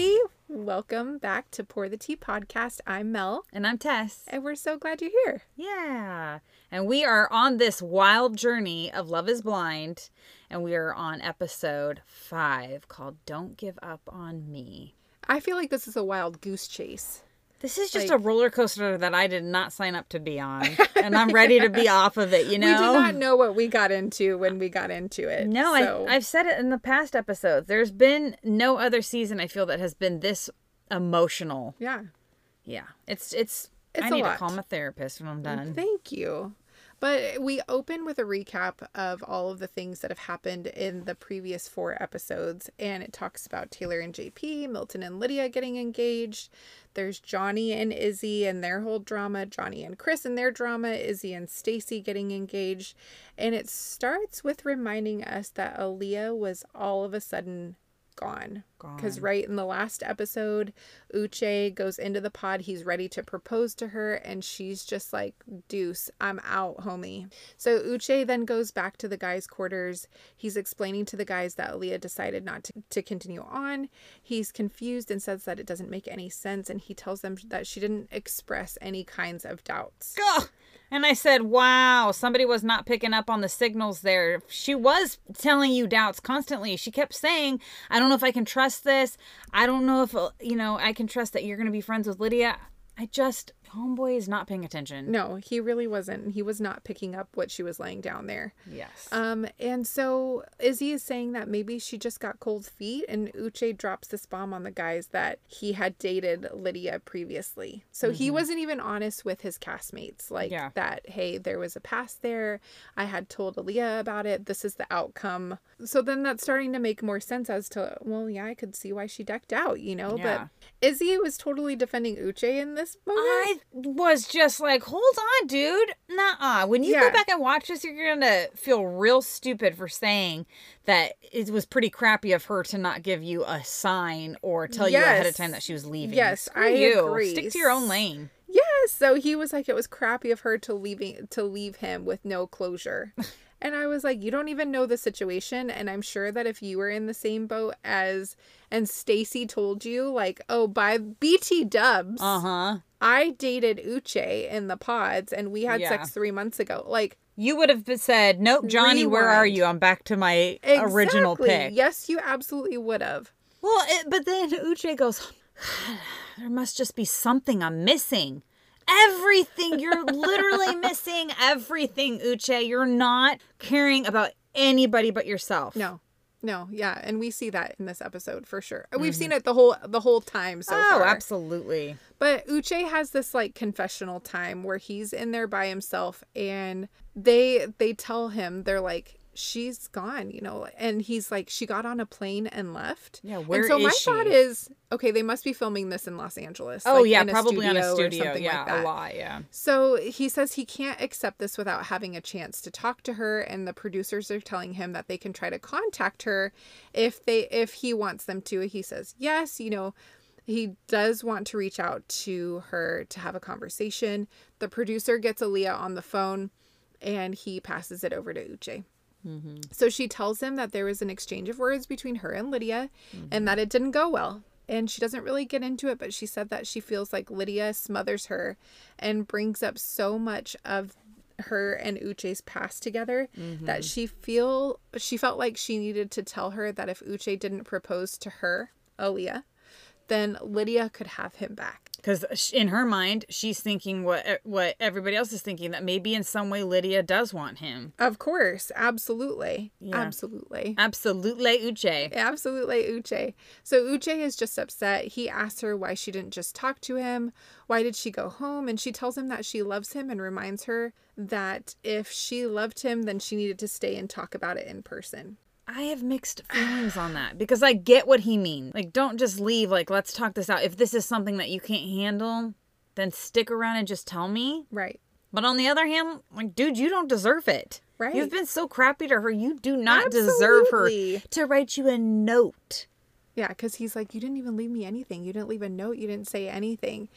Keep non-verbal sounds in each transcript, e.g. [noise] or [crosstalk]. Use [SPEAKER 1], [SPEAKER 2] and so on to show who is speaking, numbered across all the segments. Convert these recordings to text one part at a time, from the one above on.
[SPEAKER 1] everybody. Welcome back to Pour the Tea podcast. I'm Mel,
[SPEAKER 2] And I'm Tess.
[SPEAKER 1] and we're so glad you're here.
[SPEAKER 2] Yeah. And we are on this wild journey of Love is Blind. And we are on episode five called Don't Give Up on Me.
[SPEAKER 1] I feel like this is a wild goose chase.
[SPEAKER 2] This is just
[SPEAKER 1] Like-
[SPEAKER 2] a roller coaster that I did not sign up to be on. and I'm ready to be [laughs] off of it, you know?
[SPEAKER 1] We did not know what we got into when we got into it.
[SPEAKER 2] No,
[SPEAKER 1] so-
[SPEAKER 2] I, I've said it in the past episodes. There's been no other season I feel that has been this emotional.
[SPEAKER 1] yeah.
[SPEAKER 2] Yeah. It's, it's,
[SPEAKER 1] It's
[SPEAKER 2] I need
[SPEAKER 1] lot.
[SPEAKER 2] to call my therapist when I'm done.
[SPEAKER 1] Thank you. But we open with a recap of all of the things that have happened in the previous four episodes. And it talks about Taylor and JP, Milton and Lydia getting engaged. There's Johnie and Izzy and their whole drama, Johnie and Chris and their drama, Izzy and Stacy getting engaged. And it starts with reminding us that Aaliyah was all of a sudden gone. Because right in the last episode, Uche goes into the pod. He's ready to propose to her, and she's just like, Deuce, I'm out, homie. So Uche then goes back to the guys' quarters. He's explaining to the guys that Aaliyah decided not to, to continue on. He's confused and says that it doesn't make any sense, and he tells them that she didn't express any kinds of doubts.
[SPEAKER 2] Ugh. And I said, wow, somebody was not picking up on the signals there. She was telling you doubts constantly. She kept saying, I don't know if I can trust this. I don't know if, uh, you know, I can trust that you're going to be friends with Lydia. I just, homeboy is not paying attention.
[SPEAKER 1] No, he really wasn't. He was not picking up what she was laying down there.
[SPEAKER 2] Yes.
[SPEAKER 1] Um, and so Izzy is saying that maybe she just got cold feet, and Uche drops this bomb on the guys that he had dated Lydia previously. So he wasn't even honest with his castmates, like
[SPEAKER 2] Yeah.
[SPEAKER 1] that, hey, there was a past there. I had told Aaliyah about it. This is the outcome. So then that's starting to make more sense as to, well, yeah, I could see why she decked out, you know?
[SPEAKER 2] Yeah.
[SPEAKER 1] But Izzy was totally defending Uche in this moment.
[SPEAKER 2] I was just like, hold on, dude. Nuh-uh. When you
[SPEAKER 1] Yeah.
[SPEAKER 2] go back and watch this, you're going to feel real stupid for saying that it was pretty crappy of her to not give you a sign or tell you ahead of time that she was leaving.
[SPEAKER 1] Yes,
[SPEAKER 2] Screw
[SPEAKER 1] I
[SPEAKER 2] you.
[SPEAKER 1] agree.
[SPEAKER 2] Stick to your own lane.
[SPEAKER 1] Yes, so he was like it was crappy of her to leaving to leave him with no closure. [laughs] And I was like, you don't even know the situation and I'm sure that if you were in the same boat as and Stacy told you like, "Oh, by BT dubs,
[SPEAKER 2] Uh-huh.
[SPEAKER 1] I dated Uche in the pods and we had
[SPEAKER 2] Yeah.
[SPEAKER 1] sex 3 months ago." Like
[SPEAKER 2] You would have said, "Nope, Johnie, where are you? I'm back to my original
[SPEAKER 1] exactly.
[SPEAKER 2] pick."
[SPEAKER 1] Yes, you absolutely would have.
[SPEAKER 2] Well, it, but then Uche goes, [sighs] "There must just be something I'm missing." Everything you're literally [laughs] missing everything, Uche. You're not caring about anybody but yourself.
[SPEAKER 1] No. No, yeah, and we see that in this episode for sure. We've seen it the whole the whole time so
[SPEAKER 2] Mm-hmm. oh,
[SPEAKER 1] far.
[SPEAKER 2] absolutely.
[SPEAKER 1] But Uche has this like confessional time where he's in there by himself and they they tell him they're like she's gone, you know, and he's like she got on a plane and left.
[SPEAKER 2] Yeah, where
[SPEAKER 1] and so my
[SPEAKER 2] she?
[SPEAKER 1] thought is okay, they must be filming this in Los Angeles.
[SPEAKER 2] Oh
[SPEAKER 1] like,
[SPEAKER 2] yeah,
[SPEAKER 1] in
[SPEAKER 2] probably on a
[SPEAKER 1] or
[SPEAKER 2] studio.
[SPEAKER 1] something
[SPEAKER 2] Yeah,
[SPEAKER 1] like that.
[SPEAKER 2] a lot. Yeah.
[SPEAKER 1] So he says he can't accept this without having a chance to talk to her and the producers are telling him that they can try to contact her if they if he wants them to. He says, "Yes, you know, he does want to reach out to her to have a conversation." The producer gets Aaliyah on the phone and he passes it over to Uche. Mm-hmm. So she tells him that there was an exchange of words between her and Lydia and that it didn't go well. And she doesn't really get into it, but she said that she feels like Lydia smothers her and brings up so much of her and Uche's past together mm-hmm. that she feel she felt like she needed to tell her that if Uche didn't propose to her, Aaliyah, then Lydia could have him back.
[SPEAKER 2] Because in her mind, she's thinking what e, what everybody else is thinking that maybe in some way Lydia does want him.
[SPEAKER 1] Of course, absolutely.
[SPEAKER 2] Yeah.
[SPEAKER 1] Absolutely.
[SPEAKER 2] Absolutely, Uche.
[SPEAKER 1] Absolutely, Uche. So Uche is just upset. He asks her why she didn't just talk to him. Why did she go home? And she tells him that she loves him and reminds her that if she loved him, then she needed to stay and talk about it in person.
[SPEAKER 2] I have mixed feelings on that because I get what he means. Like, don't just leave. Like, let's talk this out. If this is something that you can't handle, then stick around and just tell me.
[SPEAKER 1] Right.
[SPEAKER 2] But on the other hand, like, dude, you don't deserve it.
[SPEAKER 1] Right.
[SPEAKER 2] You've been so crappy to her. You do not deserve her to write you a note.
[SPEAKER 1] Yeah, because he's like, You didn't even leave me anything. You didn't leave a note. You didn't say anything.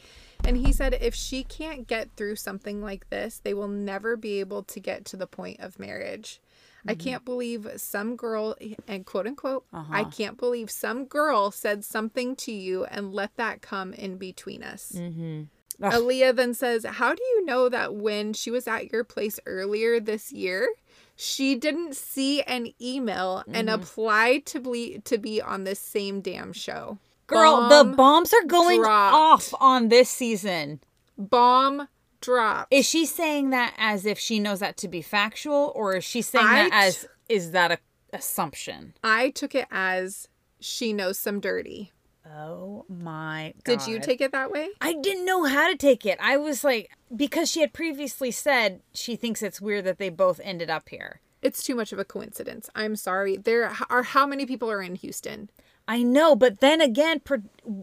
[SPEAKER 1] And he said, If she can't get through something like this, they will never be able to get to the point of marriage. I can't believe some girl, and quote unquote, I
[SPEAKER 2] Uh-huh.
[SPEAKER 1] can't believe some girl said something to you and let that come in between us.
[SPEAKER 2] Mm-hmm. Ugh.
[SPEAKER 1] Aaliyah then says, How do you know that when she was at your place earlier this year, she didn't see an email and
[SPEAKER 2] Mm-hmm.
[SPEAKER 1] apply to be to be on this same damn show?
[SPEAKER 2] Girl, the bombs are going
[SPEAKER 1] dropped.
[SPEAKER 2] off on this season.
[SPEAKER 1] Bomb drop.
[SPEAKER 2] Is she saying that as if she knows that to be factual, or is she saying
[SPEAKER 1] I
[SPEAKER 2] that
[SPEAKER 1] t-
[SPEAKER 2] as is that a assumption?
[SPEAKER 1] I took it as she knows some dirty.
[SPEAKER 2] Oh my god!
[SPEAKER 1] Did you take it that way?
[SPEAKER 2] I didn't know how to take it. I was like, because she had previously said she thinks it's weird that they both ended up here.
[SPEAKER 1] It's too much of a coincidence. I'm sorry. There are how many people are in Houston?
[SPEAKER 2] I know, but then again, pro-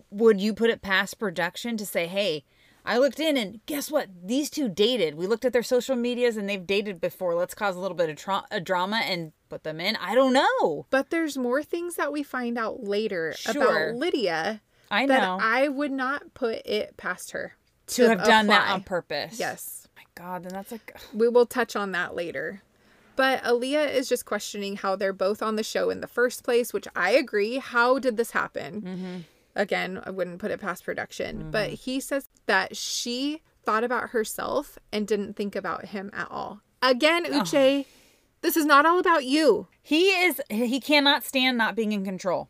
[SPEAKER 2] would you put it past production to say, hey, I looked in and guess what? These two dated. We looked at their social medias and they've dated before. Let's cause a little bit of tra- a drama and put them in. I don't know.
[SPEAKER 1] But there's more things that we find out later
[SPEAKER 2] Sure.
[SPEAKER 1] about Lydia
[SPEAKER 2] I
[SPEAKER 1] that
[SPEAKER 2] know.
[SPEAKER 1] I would not put it past her
[SPEAKER 2] to have done that on purpose.
[SPEAKER 1] Yes.
[SPEAKER 2] my God, then that's like,
[SPEAKER 1] We will touch on that later. But Aaliyah is just questioning how they're both on the show in the first place, which I agree. How did this happen?
[SPEAKER 2] Mm-hmm.
[SPEAKER 1] Again, I wouldn't put it past production. But he says that she thought about herself and didn't think about him at all. Again, Uche, this is not all about you.
[SPEAKER 2] he is, he cannot stand not being in control.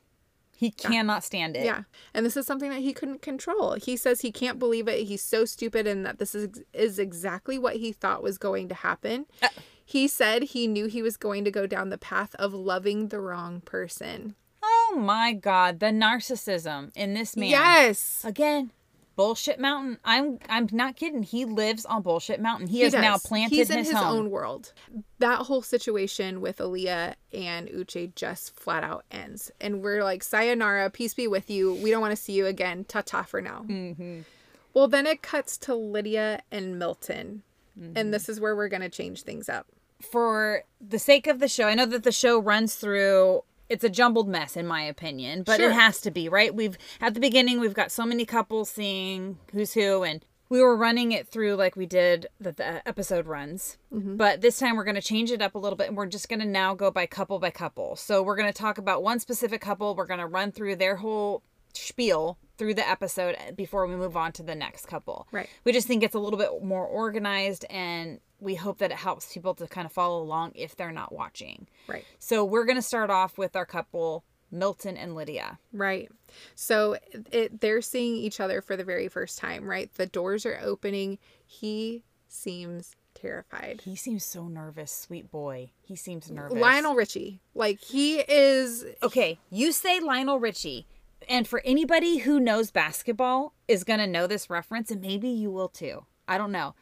[SPEAKER 2] He cannot stand it.
[SPEAKER 1] Yeah. And this is something that he couldn't control. He says he can't believe it. He's so stupid and that this is is exactly what he thought was going to happen.
[SPEAKER 2] Uh.
[SPEAKER 1] He said he knew he was going to go down the path of loving the wrong person.
[SPEAKER 2] Oh my God, the narcissism in this man.
[SPEAKER 1] Yes.
[SPEAKER 2] Again, bullshit mountain. I'm I'm not kidding. He lives on bullshit mountain. He, has now planted
[SPEAKER 1] He's in
[SPEAKER 2] his,
[SPEAKER 1] his
[SPEAKER 2] home.
[SPEAKER 1] own world. That whole situation with Aaliyah and Uche just flat out ends. And we're like, sayonara, peace be with you. We don't want to see you again. Ta ta for now.
[SPEAKER 2] Mm-hmm.
[SPEAKER 1] Well, then it cuts to Lydia and Milton.
[SPEAKER 2] Mm-hmm.
[SPEAKER 1] And this is where we're going to change things up.
[SPEAKER 2] For the sake of the show, I know that the show runs through it's a jumbled mess in my opinion, but
[SPEAKER 1] Sure.
[SPEAKER 2] it has to be, right? We've at the beginning we've got so many couples seeing who's who and we were running it through like we did that the episode runs. Mm-hmm. But this time we're going to change it up a little bit and we're just going to now go by couple by couple. So we're going to talk about one specific couple. We're going to run through their whole spiel through the episode before we move on to the next couple.
[SPEAKER 1] Right.
[SPEAKER 2] We just think it's a little bit more organized and we hope that it helps people to kind of follow along if they're not watching.
[SPEAKER 1] Right.
[SPEAKER 2] So we're going to start off with our couple, Milton and Lydia.
[SPEAKER 1] Right. So it they're seeing each other for the very first time, right? The doors are opening. He seems terrified.
[SPEAKER 2] He seems so nervous, sweet boy. He seems nervous.
[SPEAKER 1] Lionel Richie. Like he is
[SPEAKER 2] Okay, you say Lionel Richie. And for anybody who knows basketball is going to know this reference and maybe you will too. I don't know.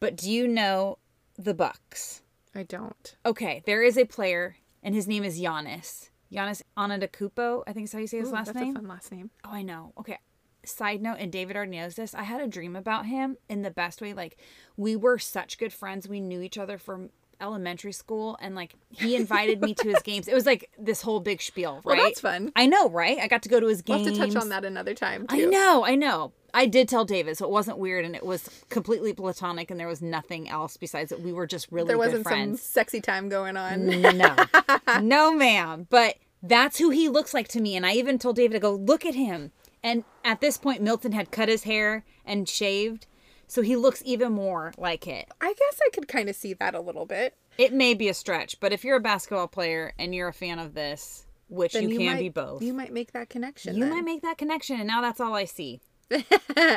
[SPEAKER 2] But do you know the Bucks?
[SPEAKER 1] I don't.
[SPEAKER 2] Okay, there is a player and his name is Giannis. Giannis Antetokounmpo, I think is how you say his
[SPEAKER 1] Ooh,
[SPEAKER 2] last
[SPEAKER 1] that's
[SPEAKER 2] name.
[SPEAKER 1] a fun last name.
[SPEAKER 2] Oh, I know. Okay. Side note, and David already knows this. I had a dream about him in the best way. Like, we were such good friends. We knew each other from elementary school, and like, he invited me to his [laughs] games. It was like this whole big spiel,
[SPEAKER 1] Well,
[SPEAKER 2] right?
[SPEAKER 1] that's fun.
[SPEAKER 2] I know, right? I got to go to his
[SPEAKER 1] We'll
[SPEAKER 2] games.
[SPEAKER 1] have to touch on that another time too.
[SPEAKER 2] I know, I know. I did tell David, so it wasn't weird, and it was completely platonic, and there was nothing else besides that we were just really
[SPEAKER 1] There
[SPEAKER 2] good
[SPEAKER 1] wasn't some
[SPEAKER 2] friends.
[SPEAKER 1] sexy time going on.
[SPEAKER 2] No, [laughs] no, ma'am. But that's who he looks like to me. And I even told David to go look at him. And at this point, Milton had cut his hair and shaved, so he looks even more like it.
[SPEAKER 1] I guess I could kind of see that a little bit.
[SPEAKER 2] It may be a stretch, but if you're a basketball player and you're a fan of this, which
[SPEAKER 1] Then
[SPEAKER 2] you, can
[SPEAKER 1] might,
[SPEAKER 2] be both,
[SPEAKER 1] You
[SPEAKER 2] you,
[SPEAKER 1] might make that connection. then.
[SPEAKER 2] might make that connection. And now that's all I see [laughs] when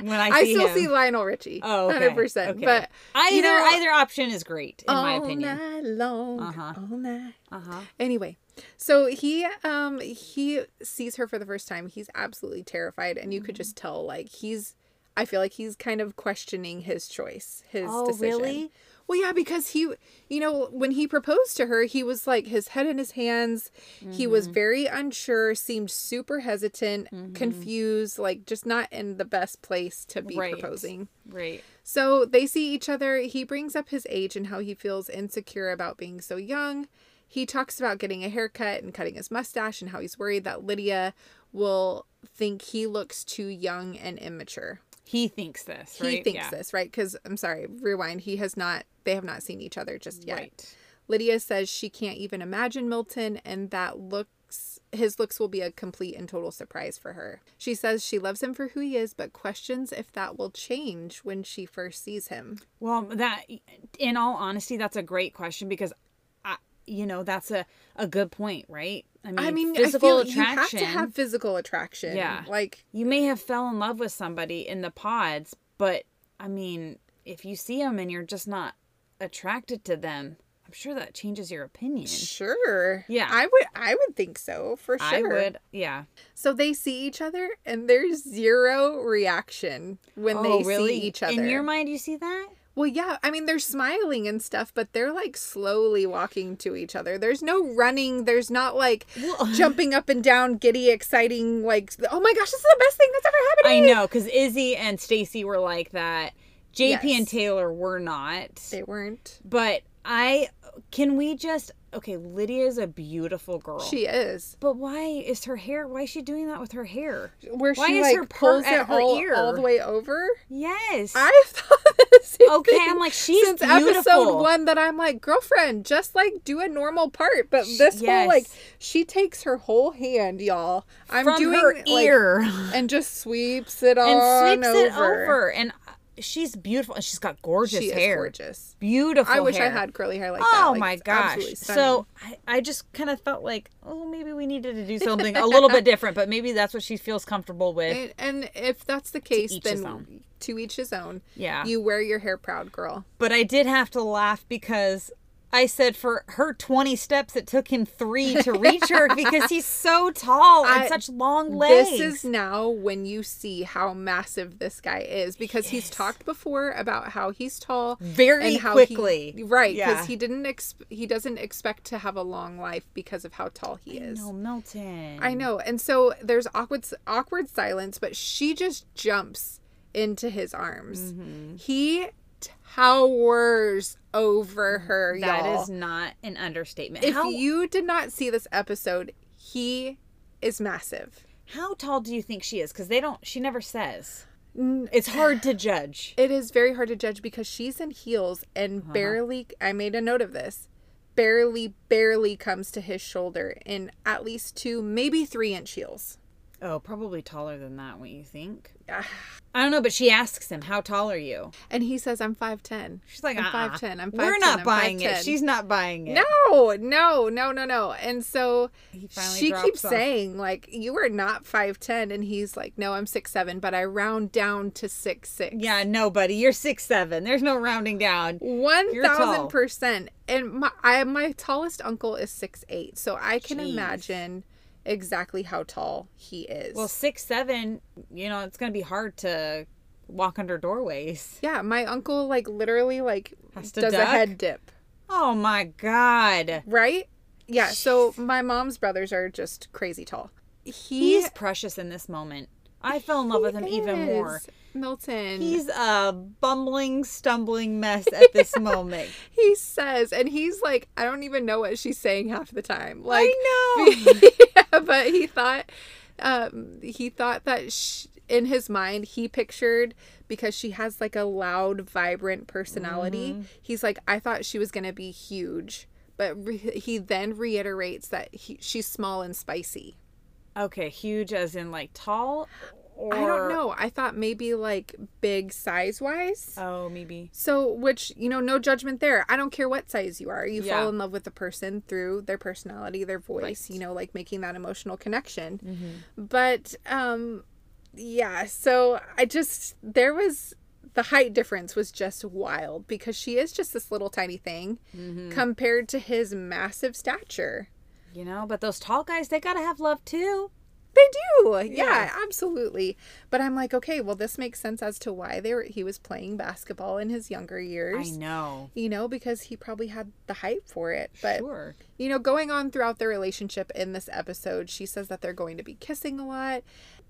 [SPEAKER 2] I
[SPEAKER 1] I
[SPEAKER 2] see
[SPEAKER 1] still
[SPEAKER 2] him.
[SPEAKER 1] see Lionel Richie.
[SPEAKER 2] Oh, okay.
[SPEAKER 1] hundred percent.
[SPEAKER 2] Okay.
[SPEAKER 1] But
[SPEAKER 2] either
[SPEAKER 1] you know,
[SPEAKER 2] either option is great in my opinion.
[SPEAKER 1] all night long,
[SPEAKER 2] Uh-huh.
[SPEAKER 1] all night.
[SPEAKER 2] Uh huh.
[SPEAKER 1] Anyway, so he um he sees her for the first time. He's absolutely terrified, and you could just tell like he's. I feel like he's kind of questioning his choice, his
[SPEAKER 2] Oh,
[SPEAKER 1] decision.
[SPEAKER 2] really?
[SPEAKER 1] Well, yeah, because he, you know, when he proposed to her, he was like his head in his hands. He was
[SPEAKER 2] Mm-hmm.
[SPEAKER 1] very unsure, seemed super hesitant, confused, like just not in the best place to be
[SPEAKER 2] Right.
[SPEAKER 1] proposing.
[SPEAKER 2] Right.
[SPEAKER 1] So they see each other. He brings up his age and how he feels insecure about being so young. He talks about getting a haircut and cutting his mustache and how he's worried that Lydia will think he looks too young and immature.
[SPEAKER 2] He thinks this.
[SPEAKER 1] He thinks
[SPEAKER 2] Yeah.
[SPEAKER 1] this, right? Because I'm sorry, rewind. He has not. They have not seen each other just yet.
[SPEAKER 2] Right.
[SPEAKER 1] Lydia says she can't even imagine Milton and that looks his looks will be a complete and total surprise for her. She says she loves him for who he is but questions if that will change when she first sees him.
[SPEAKER 2] Well, that, in all honesty, that's a great question because, I, you know, that's a, a good point, right? I mean,
[SPEAKER 1] I mean,
[SPEAKER 2] physical
[SPEAKER 1] I feel you have to have physical attraction.
[SPEAKER 2] Yeah.
[SPEAKER 1] Like
[SPEAKER 2] you may have fell in love with somebody in the pods, but I mean, if you see them and you're just not attracted to them, I'm sure that changes your opinion.
[SPEAKER 1] sure.
[SPEAKER 2] Yeah.
[SPEAKER 1] I would I would think so for sure.
[SPEAKER 2] I would, yeah.
[SPEAKER 1] So they see each other and there's zero reaction when
[SPEAKER 2] oh,
[SPEAKER 1] they
[SPEAKER 2] really?
[SPEAKER 1] see each other.
[SPEAKER 2] In your mind, you see that?
[SPEAKER 1] Well, yeah. I mean, they're smiling and stuff, but they're like slowly walking to each other. There's no running. There's not like
[SPEAKER 2] Well- [laughs]
[SPEAKER 1] jumping up and down, giddy, exciting, like, oh my gosh, this is the best thing that's ever happened
[SPEAKER 2] I know, because Izzy and Stacy were like that. JP
[SPEAKER 1] Yes.
[SPEAKER 2] and Taylor were not.
[SPEAKER 1] They weren't.
[SPEAKER 2] But I can we just okay, Lydia is a beautiful girl.
[SPEAKER 1] She is.
[SPEAKER 2] but why is her hair why is she doing that with her hair?
[SPEAKER 1] Where
[SPEAKER 2] Why
[SPEAKER 1] she
[SPEAKER 2] is
[SPEAKER 1] like
[SPEAKER 2] her
[SPEAKER 1] pulls
[SPEAKER 2] at
[SPEAKER 1] it
[SPEAKER 2] her
[SPEAKER 1] all,
[SPEAKER 2] ear?
[SPEAKER 1] all the way over.
[SPEAKER 2] Yes.
[SPEAKER 1] I [laughs] thought
[SPEAKER 2] Okay, I'm like, she's
[SPEAKER 1] since episode one that I'm like, girlfriend, just like do a normal part. But this whole
[SPEAKER 2] yes.
[SPEAKER 1] like, she takes her whole hand, y'all. I'm
[SPEAKER 2] From
[SPEAKER 1] doing
[SPEAKER 2] her
[SPEAKER 1] like,
[SPEAKER 2] ear
[SPEAKER 1] and just [laughs] sweeps it
[SPEAKER 2] all
[SPEAKER 1] and
[SPEAKER 2] sweeps
[SPEAKER 1] over.
[SPEAKER 2] it over. And she's beautiful. And she's got gorgeous
[SPEAKER 1] She
[SPEAKER 2] hair.
[SPEAKER 1] gorgeous.
[SPEAKER 2] Beautiful
[SPEAKER 1] I wish I had curly hair like oh that.
[SPEAKER 2] Oh
[SPEAKER 1] Like,
[SPEAKER 2] my gosh. So I, I just kind of felt like, oh, maybe we needed to do something a little bit [laughs] different, but maybe that's what she feels comfortable with.
[SPEAKER 1] And, and if that's the case,
[SPEAKER 2] each
[SPEAKER 1] then to each his own.
[SPEAKER 2] Yeah.
[SPEAKER 1] You wear your hair proud, girl.
[SPEAKER 2] But I did have to laugh because I said for her 20 steps, it took him three to reach her [laughs] because he's so tall and
[SPEAKER 1] I-
[SPEAKER 2] such long legs.
[SPEAKER 1] This is now when you see how massive this guy is because he's talked before about how he's tall
[SPEAKER 2] Very
[SPEAKER 1] and how
[SPEAKER 2] quickly.
[SPEAKER 1] he, right because
[SPEAKER 2] Yeah.
[SPEAKER 1] he didn't ex- he doesn't expect to have a long life because of how tall he is.
[SPEAKER 2] No, Milton.
[SPEAKER 1] I know, and so there's awkward awkward silence, but she just jumps into his arms.
[SPEAKER 2] Mm-hmm.
[SPEAKER 1] He towers over her.
[SPEAKER 2] That
[SPEAKER 1] y'all.
[SPEAKER 2] is not an understatement.
[SPEAKER 1] If
[SPEAKER 2] how,
[SPEAKER 1] you did not see this episode, he is massive.
[SPEAKER 2] how tall do you think she is? Because they don't, she never says. It's hard to judge. [sighs]
[SPEAKER 1] It is very hard to judge because she's in heels and
[SPEAKER 2] Uh-huh.
[SPEAKER 1] barely, I made a note of this, barely, barely comes to his shoulder in at least two, maybe three inch heels.
[SPEAKER 2] Oh, probably taller than that, what you think?
[SPEAKER 1] Ah. [sighs]
[SPEAKER 2] I don't know, but she asks him, How tall are you?
[SPEAKER 1] And he says, I'm 5'10.
[SPEAKER 2] She's like,
[SPEAKER 1] I'm
[SPEAKER 2] uh
[SPEAKER 1] 5'10. I'm 5'10.
[SPEAKER 2] We're not
[SPEAKER 1] I'm
[SPEAKER 2] buying it. She's not buying it.
[SPEAKER 1] No, no, no, no, no. And so she keeps
[SPEAKER 2] off.
[SPEAKER 1] saying, like, you are not 5'10. And he's like, no, I'm 6'7, but I round down to six 6'6.
[SPEAKER 2] Yeah, no, buddy. You're six seven. There's no rounding down.
[SPEAKER 1] One
[SPEAKER 2] You're
[SPEAKER 1] thousand percent. And my I, my tallest uncle is six eight, so I can
[SPEAKER 2] Jeez.
[SPEAKER 1] imagine exactly how tall he is.
[SPEAKER 2] Well, six seven. You know, it's gonna be hard to walk under doorways.
[SPEAKER 1] yeah, my uncle like literally like
[SPEAKER 2] Has to
[SPEAKER 1] does a head dip,
[SPEAKER 2] Oh my god.
[SPEAKER 1] right? Yeah. So my mom's brothers are just crazy tall. He,
[SPEAKER 2] He's precious in this moment. I fell in love with him even more.
[SPEAKER 1] Milton.
[SPEAKER 2] He's a bumbling, stumbling mess at this [laughs] moment.
[SPEAKER 1] he says, and he's like, I don't even know what she's saying half the time. Like,
[SPEAKER 2] I know. [laughs]
[SPEAKER 1] yeah, but he thought, um, he thought that sh- in his mind he pictured because she has like a loud, vibrant personality.
[SPEAKER 2] Mm-hmm.
[SPEAKER 1] He's like, I thought she was gonna be huge, but re- he then reiterates that he, she's small and spicy.
[SPEAKER 2] Okay, huge as in like tall or
[SPEAKER 1] I don't know. I thought maybe like big size wise.
[SPEAKER 2] Oh, maybe.
[SPEAKER 1] So, which, you know, no judgment there. I don't care what size you are. You
[SPEAKER 2] Yeah.
[SPEAKER 1] fall in love with the person through their personality, their voice,
[SPEAKER 2] Right.
[SPEAKER 1] you know, like making that emotional connection.
[SPEAKER 2] Mm-hmm.
[SPEAKER 1] But, um, yeah, so I just, there was, the height difference was just wild because she is just this little tiny thing
[SPEAKER 2] Mm-hmm.
[SPEAKER 1] compared to his massive stature.
[SPEAKER 2] You know, but those tall guys, they gotta have love too.
[SPEAKER 1] They do. Yeah,
[SPEAKER 2] Yeah.
[SPEAKER 1] absolutely. But I'm like, okay, well this makes sense as to why they were he was playing basketball in his younger years.
[SPEAKER 2] I know.
[SPEAKER 1] You know, because he probably had the hype for it. But
[SPEAKER 2] sure.
[SPEAKER 1] you know, going on throughout their relationship in this episode, she says that they're going to be kissing a lot.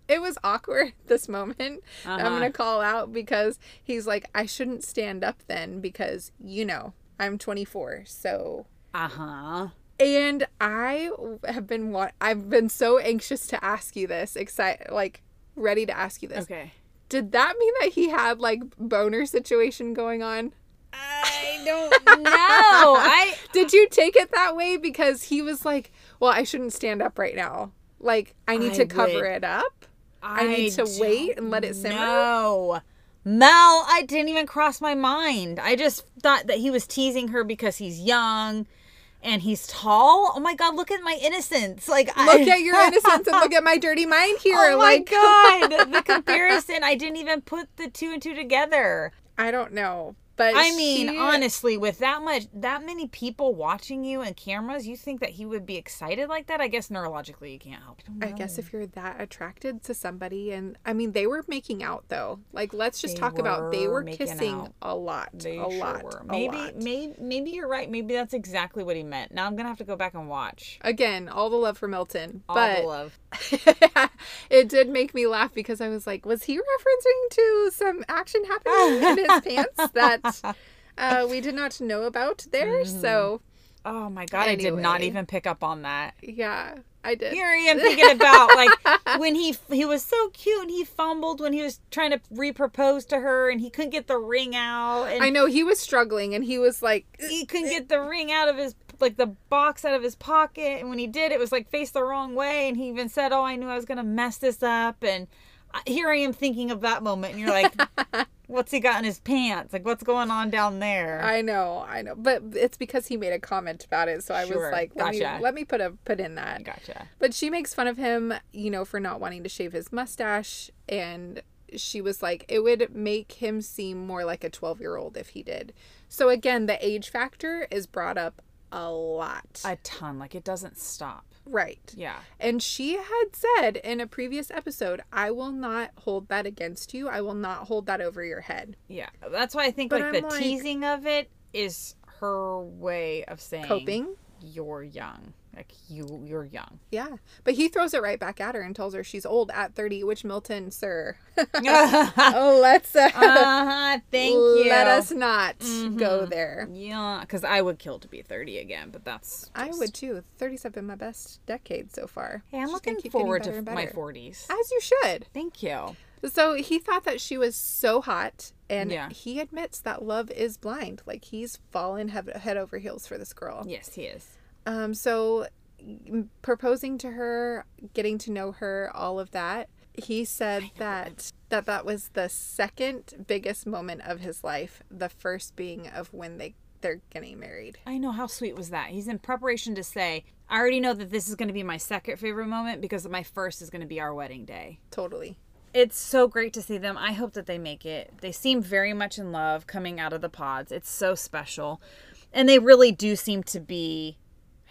[SPEAKER 1] It was awkward [laughs] this moment. I'm
[SPEAKER 2] Uh-huh.
[SPEAKER 1] going to call out because he's like, I shouldn't stand up then because, you know, I'm 24. So,
[SPEAKER 2] Uh huh.
[SPEAKER 1] And I have been, wa- I've been so anxious to ask you this, excited, like, ready to ask you this.
[SPEAKER 2] Okay.
[SPEAKER 1] Did that mean that he had like boner situation going on?
[SPEAKER 2] I don't know. [laughs] I
[SPEAKER 1] Did you take it that way? Because he was like, well, I shouldn't stand up right now. Like, I need
[SPEAKER 2] I
[SPEAKER 1] to cover
[SPEAKER 2] would-
[SPEAKER 1] it up. I need to wait and let it simmer?
[SPEAKER 2] No. Mel, I didn't even cross my mind. I just thought that he was teasing her because he's young and he's tall. Oh my god, look at my innocence. Like I-
[SPEAKER 1] Look at your [laughs] innocence and look at my dirty mind here.
[SPEAKER 2] Oh my
[SPEAKER 1] like, [laughs]
[SPEAKER 2] god, the comparison. I didn't even put the two and two together.
[SPEAKER 1] I don't know. But
[SPEAKER 2] I mean,
[SPEAKER 1] she-
[SPEAKER 2] honestly, with that much, that many people watching you and cameras, you think that he would be excited like that? I guess neurologically, you can't help. it.
[SPEAKER 1] I guess if you're that attracted to somebody, and I mean, they were making out though. Like, let's just
[SPEAKER 2] They
[SPEAKER 1] talk about they
[SPEAKER 2] were
[SPEAKER 1] were kissing
[SPEAKER 2] out.
[SPEAKER 1] a lot,
[SPEAKER 2] They
[SPEAKER 1] a
[SPEAKER 2] sure
[SPEAKER 1] lot,
[SPEAKER 2] were.
[SPEAKER 1] a
[SPEAKER 2] Maybe,
[SPEAKER 1] lot.
[SPEAKER 2] maybe, maybe you're right. Maybe that's exactly what he meant. Now I'm gonna have to go back and watch.
[SPEAKER 1] Again, all the love for Milton,
[SPEAKER 2] All
[SPEAKER 1] but
[SPEAKER 2] the love. [laughs]
[SPEAKER 1] it did make me laugh because I was like, was he referencing to some action happening [laughs] in his pants that [laughs] uh, we did not know about there? So
[SPEAKER 2] Oh my god, I did not even pick up on that.
[SPEAKER 1] yeah, I did.
[SPEAKER 2] Here I am thinking about like [laughs] when he he was so cute and he fumbled when he was trying to re-propose to her and he couldn't get the ring out and
[SPEAKER 1] I know he was struggling, and he was like,
[SPEAKER 2] he couldn't get the ring out of his like the box out of his pocket and when he did it was like faced the wrong way and he even said oh i knew i was gonna mess this up and here i am thinking of that moment and you're like [laughs] what's he got in his pants like what's going on down there
[SPEAKER 1] I know, I know, but it's because he made a comment about it, so I
[SPEAKER 2] Sure,
[SPEAKER 1] was like, let
[SPEAKER 2] gotcha.
[SPEAKER 1] me let me put a put in that.
[SPEAKER 2] gotcha
[SPEAKER 1] But she makes fun of him, you know, for not wanting to shave his mustache. And she was like, it would make him seem more like a 12 year old if he did. So again, the age factor is brought up a lot.
[SPEAKER 2] a ton like it doesn't stop
[SPEAKER 1] right.
[SPEAKER 2] yeah
[SPEAKER 1] And she had said in a previous episode, I will not hold that against you. I will not hold that over your head.
[SPEAKER 2] yeah that's why i think
[SPEAKER 1] But
[SPEAKER 2] like
[SPEAKER 1] I'm
[SPEAKER 2] the
[SPEAKER 1] like-
[SPEAKER 2] teasing of it is her way of saying
[SPEAKER 1] Coping.
[SPEAKER 2] you're young like you you're young
[SPEAKER 1] Yeah. But he throws it right back at her and tells her she's old at 30, which Milton, sir.
[SPEAKER 2] uh-huh [laughs] [laughs]
[SPEAKER 1] oh, let's uh,
[SPEAKER 2] thank you
[SPEAKER 1] let us not
[SPEAKER 2] Mm-hmm.
[SPEAKER 1] go there.
[SPEAKER 2] Yeah, because I would kill to be 30 again, but that's.
[SPEAKER 1] I would too. 30's have been my best decade so far.
[SPEAKER 2] Hey, I'm
[SPEAKER 1] Just
[SPEAKER 2] looking forward to my 40s.
[SPEAKER 1] As you should.
[SPEAKER 2] Thank you.
[SPEAKER 1] So he thought that she was so hot, and
[SPEAKER 2] Yeah.
[SPEAKER 1] he admits that love is blind. Like he's fallen head over heels for this girl.
[SPEAKER 2] Yes, he is.
[SPEAKER 1] Um, so proposing to her, getting to know her, all of that. He said that that that was the second biggest moment of his life. The first being of when they they're getting married.
[SPEAKER 2] I know how sweet was that. He's in preparation to say, I already know that this is going to be my second favorite moment because my first is going to be our wedding day.
[SPEAKER 1] Totally.
[SPEAKER 2] It's so great to see them. I hope that they make it. They seem very much in love coming out of the pods. It's so special. And they really do seem to be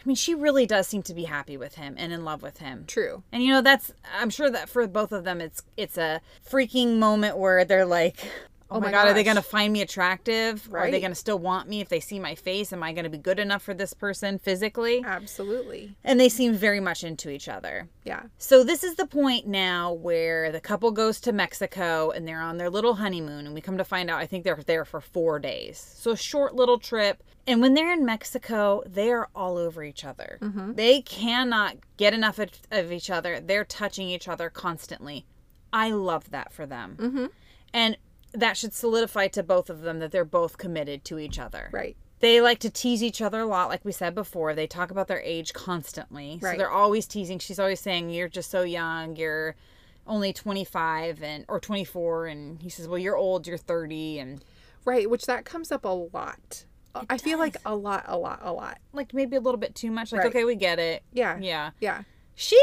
[SPEAKER 2] I mean, she really does seem to be happy with him and in love with him.
[SPEAKER 1] True.
[SPEAKER 2] And you know, that's I'm sure that for both of them it's it's a freaking moment where they're like Oh,
[SPEAKER 1] Oh
[SPEAKER 2] my
[SPEAKER 1] my
[SPEAKER 2] god, are they going to find me attractive? Are they going to still want me if they see my face? Am I going to be good enough for this person physically?
[SPEAKER 1] Absolutely.
[SPEAKER 2] And they seem very much into each other.
[SPEAKER 1] Yeah.
[SPEAKER 2] So this is the point now where the couple goes to Mexico and they're on their little honeymoon and we come to find out I think they're there for 4 days. So a short little trip. And when they're in Mexico, they are all over each other. They cannot get enough of, of each other. They're touching each other constantly. I love that for them.
[SPEAKER 1] Mm-hmm.
[SPEAKER 2] And that should solidify to both of them that they're both committed to each other.
[SPEAKER 1] Right.
[SPEAKER 2] They like to tease each other a lot, like we said before. They talk about their age constantly. So they're always teasing. She's always saying, You're just so young. You're only 25 and or 24 and he says well you're old you're 30 and
[SPEAKER 1] Right, which that comes up a lot. I feel like a lot, a lot, a lot.
[SPEAKER 2] like maybe a little bit too much like
[SPEAKER 1] Right.
[SPEAKER 2] okay we get it
[SPEAKER 1] Yeah.
[SPEAKER 2] yeah
[SPEAKER 1] Yeah.
[SPEAKER 2] she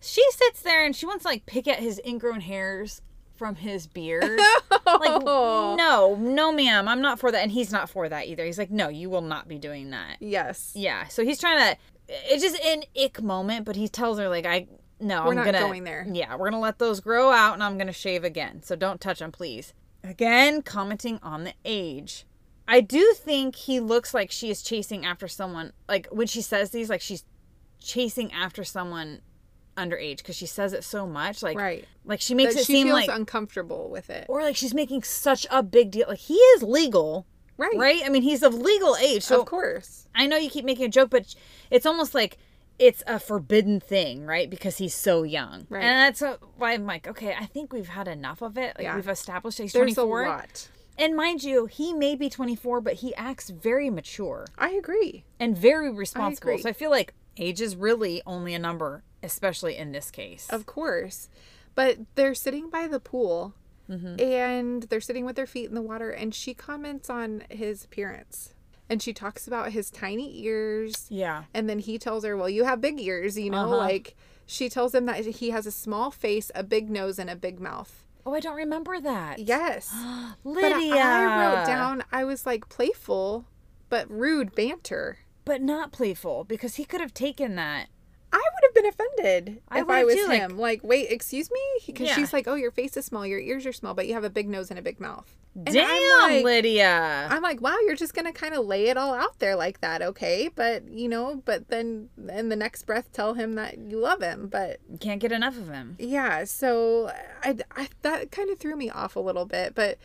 [SPEAKER 2] she sits there and she wants to like pick at his ingrown hairs from his beard? Like [laughs] no no ma'am i'm not for that. And he's not for that either. He's like no you will not be doing that.
[SPEAKER 1] Yes.
[SPEAKER 2] yeah so he's trying to it's just an ick moment but he tells her like i no
[SPEAKER 1] We're
[SPEAKER 2] i'm
[SPEAKER 1] not
[SPEAKER 2] gonna
[SPEAKER 1] going there.
[SPEAKER 2] yeah we're gonna let those grow out and i'm gonna shave again. So don't touch them please. Again commenting on the age. I do think he looks like she is chasing after someone like when she says these like she's chasing after someone underage because she says it so much like
[SPEAKER 1] Right.
[SPEAKER 2] like she makes
[SPEAKER 1] That
[SPEAKER 2] it
[SPEAKER 1] she
[SPEAKER 2] seem
[SPEAKER 1] feels
[SPEAKER 2] like
[SPEAKER 1] uncomfortable with it.
[SPEAKER 2] or like she's making such a big deal like he is legal
[SPEAKER 1] Right.
[SPEAKER 2] right i mean he's of legal age so
[SPEAKER 1] of course.
[SPEAKER 2] I know you keep making a joke, but it's almost like it's a forbidden thing, right? Because he's so young.
[SPEAKER 1] Right.
[SPEAKER 2] And that's why I'm like, okay, I think we've had enough of it. Like
[SPEAKER 1] Yeah.
[SPEAKER 2] we've established he's
[SPEAKER 1] There's
[SPEAKER 2] 24.
[SPEAKER 1] a lot.
[SPEAKER 2] And mind you, he may be 24, but he acts very mature
[SPEAKER 1] I agree.
[SPEAKER 2] and very responsible.
[SPEAKER 1] agree.
[SPEAKER 2] So I feel like age is really only a number, especially in this case.
[SPEAKER 1] Of course. But they're sitting by the pool
[SPEAKER 2] Mm-hmm.
[SPEAKER 1] and they're sitting with their feet in the water and she comments on his appearance. And she talks about his tiny ears
[SPEAKER 2] yeah.
[SPEAKER 1] and then he tells her, "Well, you have big ears, you know,
[SPEAKER 2] Uh-huh.
[SPEAKER 1] like she tells him that he has a small face, a big nose and a big mouth."
[SPEAKER 2] Oh, I don't remember that.
[SPEAKER 1] Yes.
[SPEAKER 2] Lydia. [gasps]
[SPEAKER 1] But I wrote down I was like playful but rude banter.
[SPEAKER 2] But not playful because he could have taken that.
[SPEAKER 1] I would have been offended
[SPEAKER 2] I
[SPEAKER 1] if I was
[SPEAKER 2] too,
[SPEAKER 1] him. Like, wait, excuse me? Because
[SPEAKER 2] Yeah.
[SPEAKER 1] she's like, oh, your face is small, your ears are small, but you have a big nose and a big mouth. And
[SPEAKER 2] Damn,
[SPEAKER 1] I'm like,
[SPEAKER 2] Lydia.
[SPEAKER 1] I'm like, wow, you're just gonna kind of lay it all out there like that, okay? But you know, but then in the next breath, tell him that you love him. But
[SPEAKER 2] Can't get enough of him.
[SPEAKER 1] yeah, so I, I that kind of threw me off a little bit, but.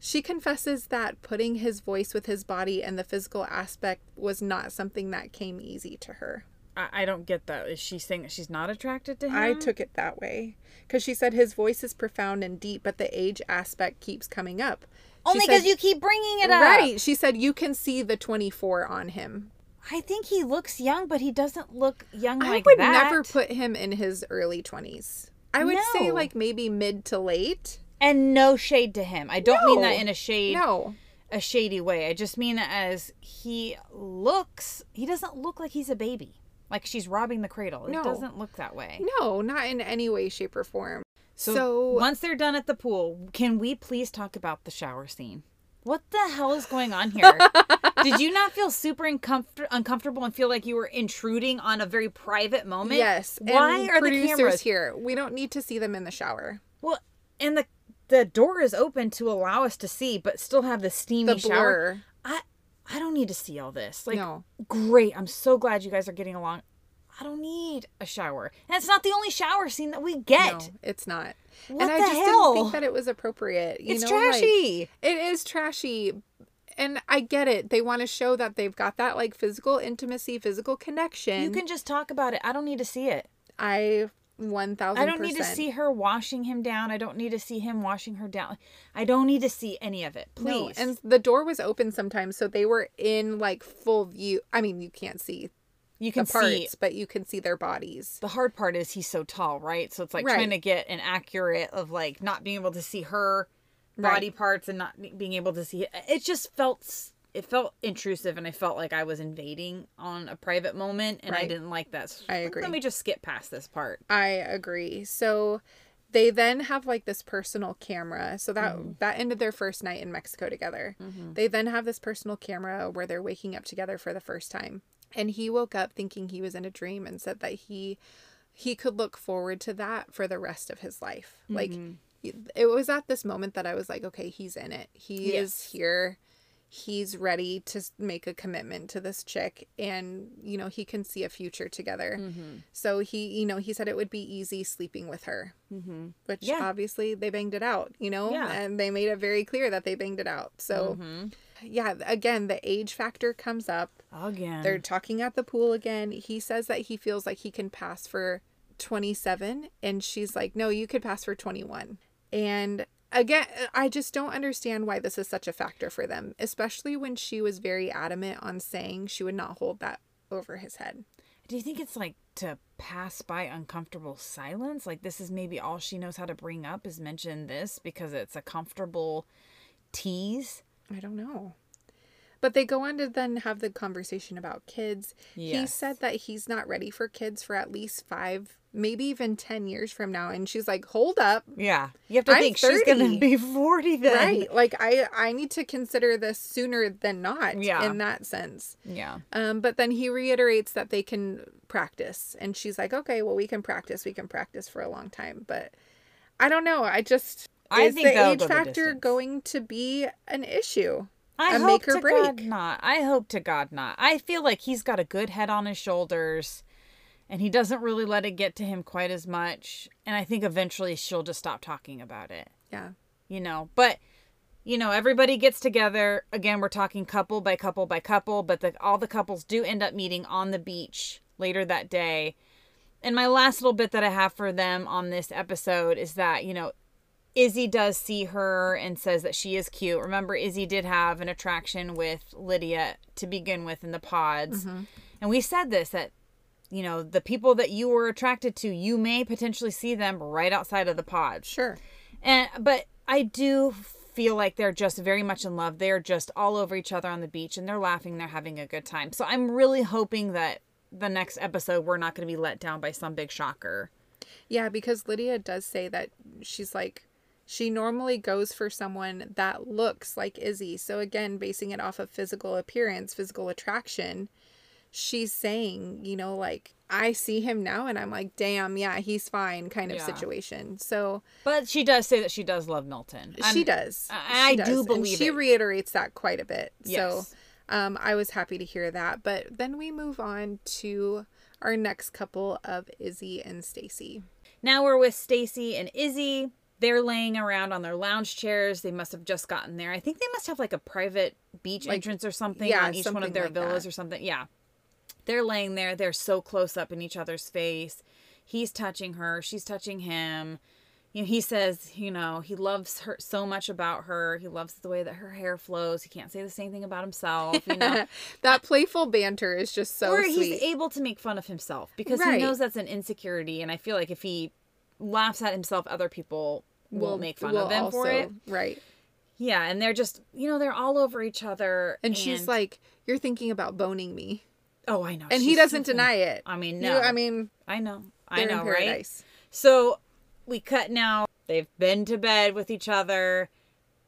[SPEAKER 1] She confesses that putting his voice with his body and the physical aspect was not something that came easy to her.
[SPEAKER 2] I, I don't get that. Is she saying that she's not attracted to him?
[SPEAKER 1] I took it that way because she said his voice is profound and deep, but the age aspect keeps coming up. She
[SPEAKER 2] Only because you keep bringing it up.
[SPEAKER 1] right. She said you can see the 24 on him.
[SPEAKER 2] I think he looks young, but he doesn't look young
[SPEAKER 1] I
[SPEAKER 2] like
[SPEAKER 1] would
[SPEAKER 2] that.
[SPEAKER 1] never put him in his early 20s. I would say like maybe mid to late.
[SPEAKER 2] And no shade to him. I don't mean that in a shade,
[SPEAKER 1] No.
[SPEAKER 2] a shady way. I just mean as he looks. He doesn't look like he's a baby. Like she's robbing the cradle. It doesn't look that way.
[SPEAKER 1] No, not in any way, shape, or form.
[SPEAKER 2] So,
[SPEAKER 1] So,
[SPEAKER 2] once they're done at the pool, can we please talk about the shower scene? What the hell is going on here? [laughs] Did you not feel super uncomfort- uncomfortable and feel like you were intruding on a very private moment?
[SPEAKER 1] yes.
[SPEAKER 2] Why
[SPEAKER 1] and
[SPEAKER 2] are the cameras
[SPEAKER 1] here? We don't need to see them in the shower.
[SPEAKER 2] Well, and the the door is open to allow us to see, but still have the steamy
[SPEAKER 1] The
[SPEAKER 2] shower. I I don't need to see all this. Like,
[SPEAKER 1] no.
[SPEAKER 2] great. I'm so glad you guys are getting along. I don't need a shower, and it's not the only shower scene that we get.
[SPEAKER 1] No, it's not.
[SPEAKER 2] What
[SPEAKER 1] and I
[SPEAKER 2] the
[SPEAKER 1] just didn't think that it was appropriate. You
[SPEAKER 2] it's
[SPEAKER 1] know, like-
[SPEAKER 2] trashy.
[SPEAKER 1] It is trashy. And I get it. They want to show that they've got that like physical intimacy, physical connection.
[SPEAKER 2] you can just talk about it. I don't need to see it.
[SPEAKER 1] I 1000
[SPEAKER 2] I don't need to see her washing him down. I don't need to see him washing her down. I don't need to see any of it. please.
[SPEAKER 1] No, and the door was open sometimes, so they were in like full view. I mean, you can't see
[SPEAKER 2] you
[SPEAKER 1] the
[SPEAKER 2] can
[SPEAKER 1] parts,
[SPEAKER 2] see
[SPEAKER 1] but you can see their bodies.
[SPEAKER 2] the hard part is he's so tall, right? So it's like
[SPEAKER 1] Right.
[SPEAKER 2] trying to get an accurate of like not being able to see her body
[SPEAKER 1] Right.
[SPEAKER 2] parts and not being able to see it. It just felt it felt intrusive and I felt like I was invading on a private moment and I didn't like that. So
[SPEAKER 1] I agree.
[SPEAKER 2] Let me just skip past this part.
[SPEAKER 1] I agree. So they then have like this personal camera. So that
[SPEAKER 2] Mm-hmm.
[SPEAKER 1] that ended their first night in Mexico together. They then have this personal camera where they're waking up together for the first time. And he woke up thinking he was in a dream and said that he he could look forward to that for the rest of his life. Like
[SPEAKER 2] Mm-hmm.
[SPEAKER 1] it was at this moment that I was like, okay, he's in it. He
[SPEAKER 2] Yes.
[SPEAKER 1] is here. He's ready to make a commitment to this chick and you know, he can see a future together.
[SPEAKER 2] Mm-hmm.
[SPEAKER 1] So he, you know, he said it would be easy sleeping with her,
[SPEAKER 2] Mm-hmm.
[SPEAKER 1] which
[SPEAKER 2] Yeah.
[SPEAKER 1] obviously they banged it out, you know,
[SPEAKER 2] Yeah.
[SPEAKER 1] and they made it very clear that they banged it out. So,
[SPEAKER 2] Mm-hmm.
[SPEAKER 1] yeah, again, the age factor comes up.
[SPEAKER 2] Again.
[SPEAKER 1] They're talking at the pool again. He says that he feels like he can pass for 27, and she's like, no, you could pass for 21. And again, I just don't understand why this is such a factor for them, especially when she was very adamant on saying she would not hold that over his head.
[SPEAKER 2] Do you think it's like to pass by uncomfortable silence? Like this is maybe all she knows how to bring up is mention this because it's a comfortable tease?
[SPEAKER 1] I don't know. But they go on to then have the conversation about kids. He said that he's not ready for kids for at least five, maybe even 10 years from now. And she's like, hold up.
[SPEAKER 2] Yeah. You have to
[SPEAKER 1] I'm
[SPEAKER 2] think she's going to be [laughs] 40 then.
[SPEAKER 1] Right. Like, I, I need to consider this sooner than not
[SPEAKER 2] Yeah.
[SPEAKER 1] in that sense.
[SPEAKER 2] Yeah.
[SPEAKER 1] Um, but then he reiterates that they can practice. And she's like, okay, well, we can practice. We can practice for a long time. But I don't know. I just.
[SPEAKER 2] I
[SPEAKER 1] is
[SPEAKER 2] think
[SPEAKER 1] the age factor going to be an issue?
[SPEAKER 2] I
[SPEAKER 1] A
[SPEAKER 2] hope
[SPEAKER 1] make or
[SPEAKER 2] to God not. I hope to God not. I feel like he's got a good head on his shoulders and he doesn't really let it get to him quite as much. And I think eventually she'll just stop talking about it.
[SPEAKER 1] Yeah.
[SPEAKER 2] you know but you know everybody gets together again we're talking couple by couple by couple but the, all the couples do end up meeting on the beach later that day and my last little bit that i have for them on this episode is that you know Izzy does see her and says that she is cute. Remember, Izzy did have an attraction with Lydia to begin with in the pods. Mm-hmm. And we said this that, you know, the people that you were attracted to, you may potentially see them right outside of the pods.
[SPEAKER 1] Sure.
[SPEAKER 2] And but I do feel like they're just very much in love. They're just all over each other on the beach and they're laughing, they're having a good time. So I'm really hoping that the next episode we're not going to be let down by some big shocker.
[SPEAKER 1] Yeah, because Lydia does say that she's like, she normally goes for someone that looks like Izzy. So again, basing it off of physical appearance, physical attraction, she's saying, you know, like, I see him now and I'm like, damn, yeah, he's fine kind of
[SPEAKER 2] Yeah.
[SPEAKER 1] situation. So
[SPEAKER 2] But she does say that she does love Milton.
[SPEAKER 1] she does.
[SPEAKER 2] I- I
[SPEAKER 1] She
[SPEAKER 2] do
[SPEAKER 1] does. And
[SPEAKER 2] believe
[SPEAKER 1] she
[SPEAKER 2] it.
[SPEAKER 1] reiterates that quite a bit. So
[SPEAKER 2] Yes.
[SPEAKER 1] um, I was happy to hear that. But then we move on to our next couple of Izzy and Stacy.
[SPEAKER 2] Now we're with Stacy and Izzy. They're laying around on their lounge chairs. They must have just gotten there. I think they must have like a private beach
[SPEAKER 1] Like-
[SPEAKER 2] entrance or something
[SPEAKER 1] yeah,
[SPEAKER 2] on each one of their
[SPEAKER 1] like
[SPEAKER 2] villas
[SPEAKER 1] that.
[SPEAKER 2] or something. Yeah. They're laying there. They're so close up in each other's face. He's touching her. She's touching him. You know, he says, you know, he loves her so much about her. He loves the way that her hair flows. He can't say the same thing about himself, you know. [laughs]
[SPEAKER 1] that playful banter is just so
[SPEAKER 2] or
[SPEAKER 1] sweet.
[SPEAKER 2] he's able to make fun of himself because
[SPEAKER 1] Right.
[SPEAKER 2] he knows that's an insecurity and i feel like if he laughs at himself other people will make fun of
[SPEAKER 1] them
[SPEAKER 2] him for it.
[SPEAKER 1] Right.
[SPEAKER 2] yeah and they're just you know they're all over each other
[SPEAKER 1] And, she's like, You're thinking about boning me.
[SPEAKER 2] oh i know.
[SPEAKER 1] And he doesn't
[SPEAKER 2] so-
[SPEAKER 1] deny it.
[SPEAKER 2] i mean
[SPEAKER 1] You-
[SPEAKER 2] no.
[SPEAKER 1] I mean,
[SPEAKER 2] i know. I know right? so we cut now. They've been to bed with each other.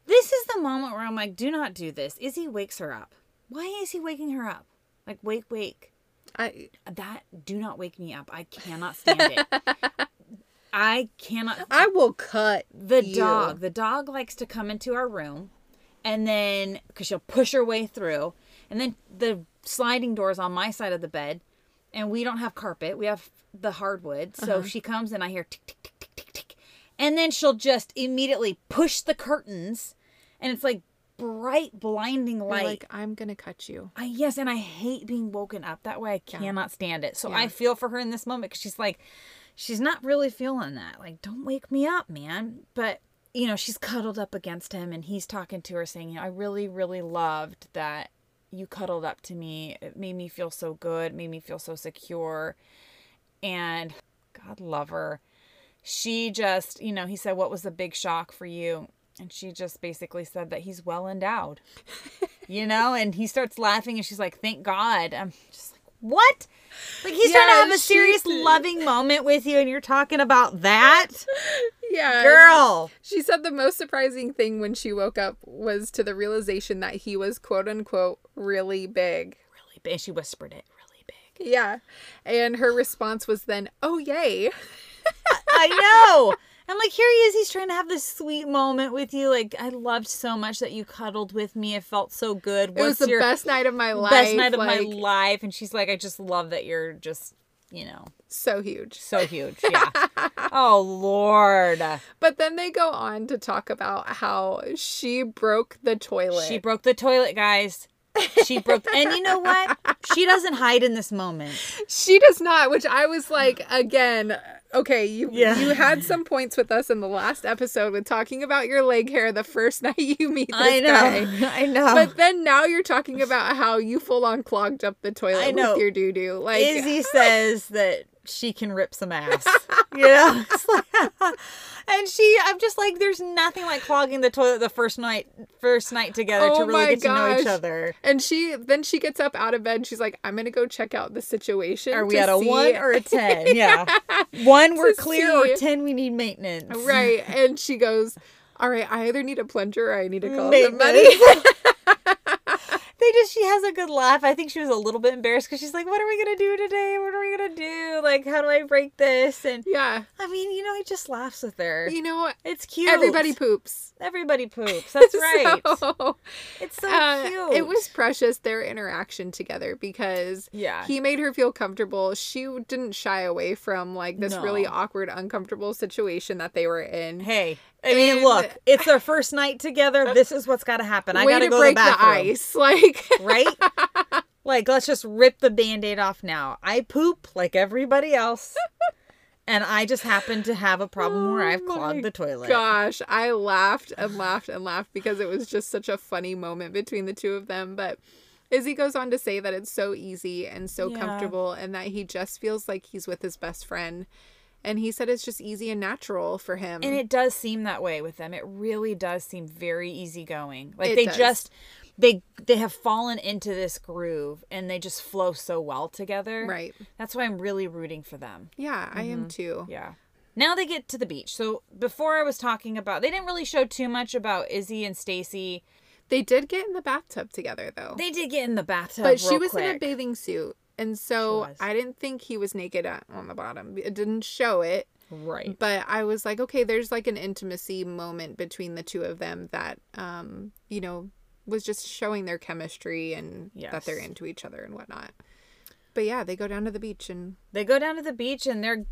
[SPEAKER 2] This is the moment where i'm like do not do this. Izzy wakes her up. Why is he waking her up? Like wake wake.
[SPEAKER 1] I
[SPEAKER 2] that do not wake me up. I cannot stand it [laughs] i cannot [laughs]
[SPEAKER 1] I will cut
[SPEAKER 2] the
[SPEAKER 1] you.
[SPEAKER 2] dog the dog likes to come into our room and then because she'll push her way through and then the sliding doors on my side of the bed and we don't have carpet we have the hardwood so
[SPEAKER 1] Uh-huh.
[SPEAKER 2] she comes and i hear tick tick tick tick tick tick and then she'll just immediately push the curtains and it's like bright blinding
[SPEAKER 1] You're
[SPEAKER 2] light
[SPEAKER 1] like, I'm gonna cut you.
[SPEAKER 2] I yes, and I hate being woken up that way. I cannot stand it. So
[SPEAKER 1] Yeah.
[SPEAKER 2] I feel for her in this moment because she's like, she's not really feeling that. Like, don't wake me up, man. But you know, she's cuddled up against him, and he's talking to her, saying, you know, I really, really loved that you cuddled up to me. It made me feel so good. Made me feel so secure. And God love her. She just, you know, he said, what was the big shock for you? And she just basically said that he's well endowed [laughs] you know and he starts laughing and she's like thank god i'm just like what like he's trying to have a serious loving moment with you and you're talking about that [laughs]
[SPEAKER 1] Yeah.
[SPEAKER 2] girl
[SPEAKER 1] She said the most surprising thing when she woke up was to the realization that he was quote unquote really big.
[SPEAKER 2] really big and she whispered it really big
[SPEAKER 1] Yeah. And her response was then, oh, yay. [laughs]
[SPEAKER 2] i know i'm like here he is he's trying to have this sweet moment with you like i loved so much that you cuddled with me it felt so good
[SPEAKER 1] It was the
[SPEAKER 2] your
[SPEAKER 1] best night of my life.
[SPEAKER 2] best night of my life and she's like i just love that you're just you know
[SPEAKER 1] So huge.
[SPEAKER 2] so huge yeah [laughs] oh lord
[SPEAKER 1] But then they go on to talk about how she broke the toilet.
[SPEAKER 2] She broke the toilet, guys. She broke, and you know what? She doesn't hide in this moment.
[SPEAKER 1] She does not, which I was like, again, okay, you
[SPEAKER 2] Yeah.
[SPEAKER 1] you had some points with us in the last episode with talking about your leg hair the first [laughs] night you meet this
[SPEAKER 2] I
[SPEAKER 1] guy.
[SPEAKER 2] know, [laughs] I know.
[SPEAKER 1] But then now you're talking about how you full on clogged up the toilet with your doo doo. Like
[SPEAKER 2] Izzy says that she can rip some ass. [laughs] You know, like- [laughs] and she, I'm just like, there's nothing like clogging the toilet the first night, first night together
[SPEAKER 1] Oh
[SPEAKER 2] to really get to know each other.
[SPEAKER 1] And she then she gets up out of bed. And she's like, "I'm gonna go check out the situation."
[SPEAKER 2] Are we at a
[SPEAKER 1] see-
[SPEAKER 2] one or a [laughs] ten? Yeah, one we're clear, or ten we need maintenance.
[SPEAKER 1] right? And she goes, "All right, I either need a plunger or I need to call somebody."
[SPEAKER 2] They just she has a good laugh. I think she was a little bit embarrassed because she's like, "What are we gonna do today? What are we gonna do? Like, how do I break this?" And
[SPEAKER 1] yeah,
[SPEAKER 2] I mean, you know, he just laughs with her.
[SPEAKER 1] you know?
[SPEAKER 2] It's cute.
[SPEAKER 1] Everybody poops.
[SPEAKER 2] everybody poops. That's [laughs] right.
[SPEAKER 1] So,
[SPEAKER 2] it's so
[SPEAKER 1] uh,
[SPEAKER 2] cute.
[SPEAKER 1] it was precious their interaction together because
[SPEAKER 2] Yeah.
[SPEAKER 1] he made her feel comfortable. She didn't shy away from like this really awkward, uncomfortable situation that they were in.
[SPEAKER 2] Hey, I mean,
[SPEAKER 1] And-
[SPEAKER 2] look, it's their first night together. [laughs] This is what's got to happen. I gotta go
[SPEAKER 1] break
[SPEAKER 2] to the
[SPEAKER 1] the ice, [laughs] like
[SPEAKER 2] right? [laughs] like, let's just rip the band-aid off now. I poop like everybody else, and I just happen to have a problem where I've
[SPEAKER 1] Oh
[SPEAKER 2] clogged the toilet.
[SPEAKER 1] Gosh, I laughed and laughed and laughed because it was just such a funny moment between the two of them. But Izzy goes on to say that it's so easy and so
[SPEAKER 2] Yeah.
[SPEAKER 1] comfortable and that he just feels like he's with his best friend. And he said it's just easy and natural for him.
[SPEAKER 2] And it does seem that way with them. It really does seem very easygoing. Like
[SPEAKER 1] It
[SPEAKER 2] they
[SPEAKER 1] does.
[SPEAKER 2] just they they have fallen into this groove and they just flow so well together.
[SPEAKER 1] right.
[SPEAKER 2] That's why I'm really rooting for them.
[SPEAKER 1] Yeah, I am mm-hmm. too.
[SPEAKER 2] Yeah. Now they get to the beach. So before I was talking about they didn't really show too much about Izzy and Stacy.
[SPEAKER 1] They did get in the bathtub together though.
[SPEAKER 2] They did get in the bathtub.
[SPEAKER 1] but she was in a bathing suit. And so. I didn't think he was naked on the bottom. It didn't show it.
[SPEAKER 2] Right.
[SPEAKER 1] but I was like, okay, there's like an intimacy moment between the two of them that, um, you know, was just showing their chemistry and that they're into each other and whatnot. But yeah, they go down to the beach and
[SPEAKER 2] They go down to the beach and they're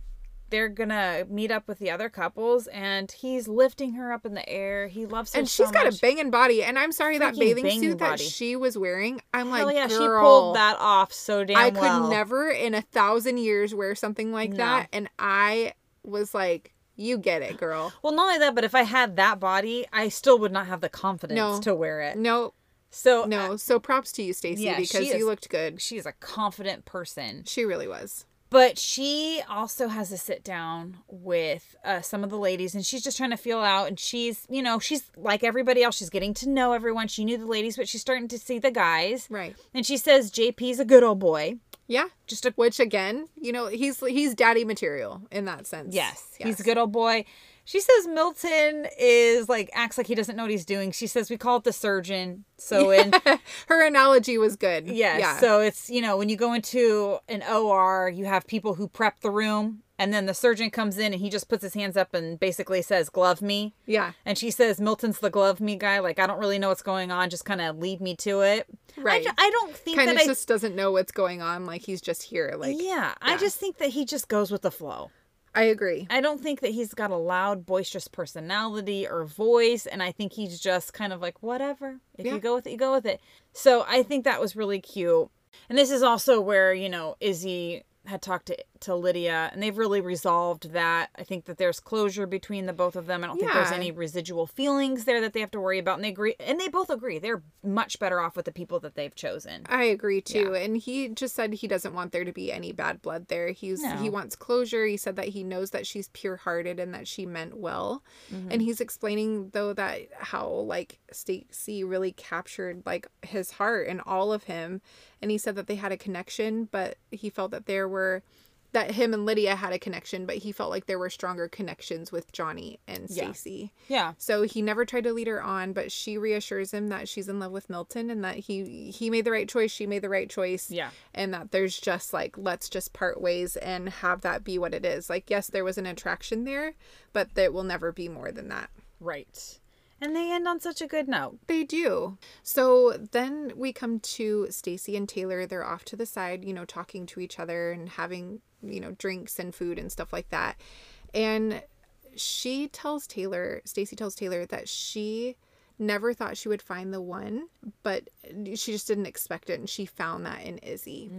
[SPEAKER 2] they're gonna meet up with the other couples and he's lifting her up in the air. He loves her
[SPEAKER 1] and
[SPEAKER 2] so
[SPEAKER 1] she's got
[SPEAKER 2] much.
[SPEAKER 1] a banging body. And I'm sorry that bathing suit that she was wearing. I'm
[SPEAKER 2] Hell
[SPEAKER 1] like,
[SPEAKER 2] yeah,
[SPEAKER 1] girl,
[SPEAKER 2] she pulled that off so damn
[SPEAKER 1] I could
[SPEAKER 2] well.
[SPEAKER 1] never in a thousand years wear something like
[SPEAKER 2] No.
[SPEAKER 1] that. And I was like, you get it, girl. [laughs]
[SPEAKER 2] Well, not only that, but if I had that body, I still would not have the confidence
[SPEAKER 1] No.
[SPEAKER 2] to wear it.
[SPEAKER 1] No,
[SPEAKER 2] So
[SPEAKER 1] no. Uh, so props to you, Stacy,
[SPEAKER 2] yeah,
[SPEAKER 1] because you looked good.
[SPEAKER 2] she's a confident person.
[SPEAKER 1] She really was.
[SPEAKER 2] But she also has a sit down with uh, some of the ladies, and she's just trying to feel out. And she's, you know, she's like everybody else. She's getting to know everyone. She knew the ladies, but she's starting to see the guys.
[SPEAKER 1] Right.
[SPEAKER 2] And she says JP's a good old boy.
[SPEAKER 1] Yeah.
[SPEAKER 2] Just a
[SPEAKER 1] Which again, you know, he's he's daddy material in that sense.
[SPEAKER 2] yes, he's a good old boy. She says Milton is like acts like he doesn't know what he's doing. She says we call it the surgeon. So in [laughs]
[SPEAKER 1] Her analogy was good.
[SPEAKER 2] Yes.
[SPEAKER 1] Yeah.
[SPEAKER 2] So it's, you know, when you go into an OR, you have people who prep the room and then the surgeon comes in and he just puts his hands up and basically says, glove me.
[SPEAKER 1] yeah.
[SPEAKER 2] And she says, Milton's the glove me guy. Like, I don't really know what's going on. Just kind of lead me to it.
[SPEAKER 1] Right.
[SPEAKER 2] I, I don't think
[SPEAKER 1] Kind
[SPEAKER 2] that
[SPEAKER 1] of
[SPEAKER 2] I.
[SPEAKER 1] just doesn't know what's going on. Like he's just here. Like
[SPEAKER 2] yeah, I just think that he just goes with the flow.
[SPEAKER 1] I agree.
[SPEAKER 2] I don't think that he's got a loud, boisterous personality or voice. And I think he's just kind of like, whatever. If
[SPEAKER 1] Yeah.
[SPEAKER 2] you go with it, you go with it. So I think that was really cute. And this is also where, you know, Izzy had talked to, to Lydia and they've really resolved that. I think that there's closure between the both of them. I don't think there's any residual feelings there that they have to worry about. And they agree and they both agree. They're much better off with the people that they've chosen.
[SPEAKER 1] I agree too. And he just said he doesn't want there to be any bad blood there. He's he wants closure. He said that he knows that she's pure-hearted and that she meant well.
[SPEAKER 2] Mm-hmm.
[SPEAKER 1] And he's explaining though that how like Stacy really captured like his heart and all of him. And he said that they had a connection, but he felt that there were that him and Lydia had a connection, but he felt like there were stronger connections with Johnie and
[SPEAKER 2] Yeah.
[SPEAKER 1] Stacy.
[SPEAKER 2] Yeah.
[SPEAKER 1] So he never tried to lead her on, but she reassures him that she's in love with Milton and that he he made the right choice, she made the right choice.
[SPEAKER 2] Yeah.
[SPEAKER 1] And that there's just like let's just part ways and have that be what it is. Like yes, there was an attraction there, but there will never be more than that.
[SPEAKER 2] Right. And they end on such a good note.
[SPEAKER 1] They do. So then we come to Stacy and Taylor. They're off to the side, you know, talking to each other and having, you know, drinks and food and stuff like that. And she tells Taylor, Stacy tells Taylor that she never thought she would find the one, but she just didn't expect it and she found that in Izzy.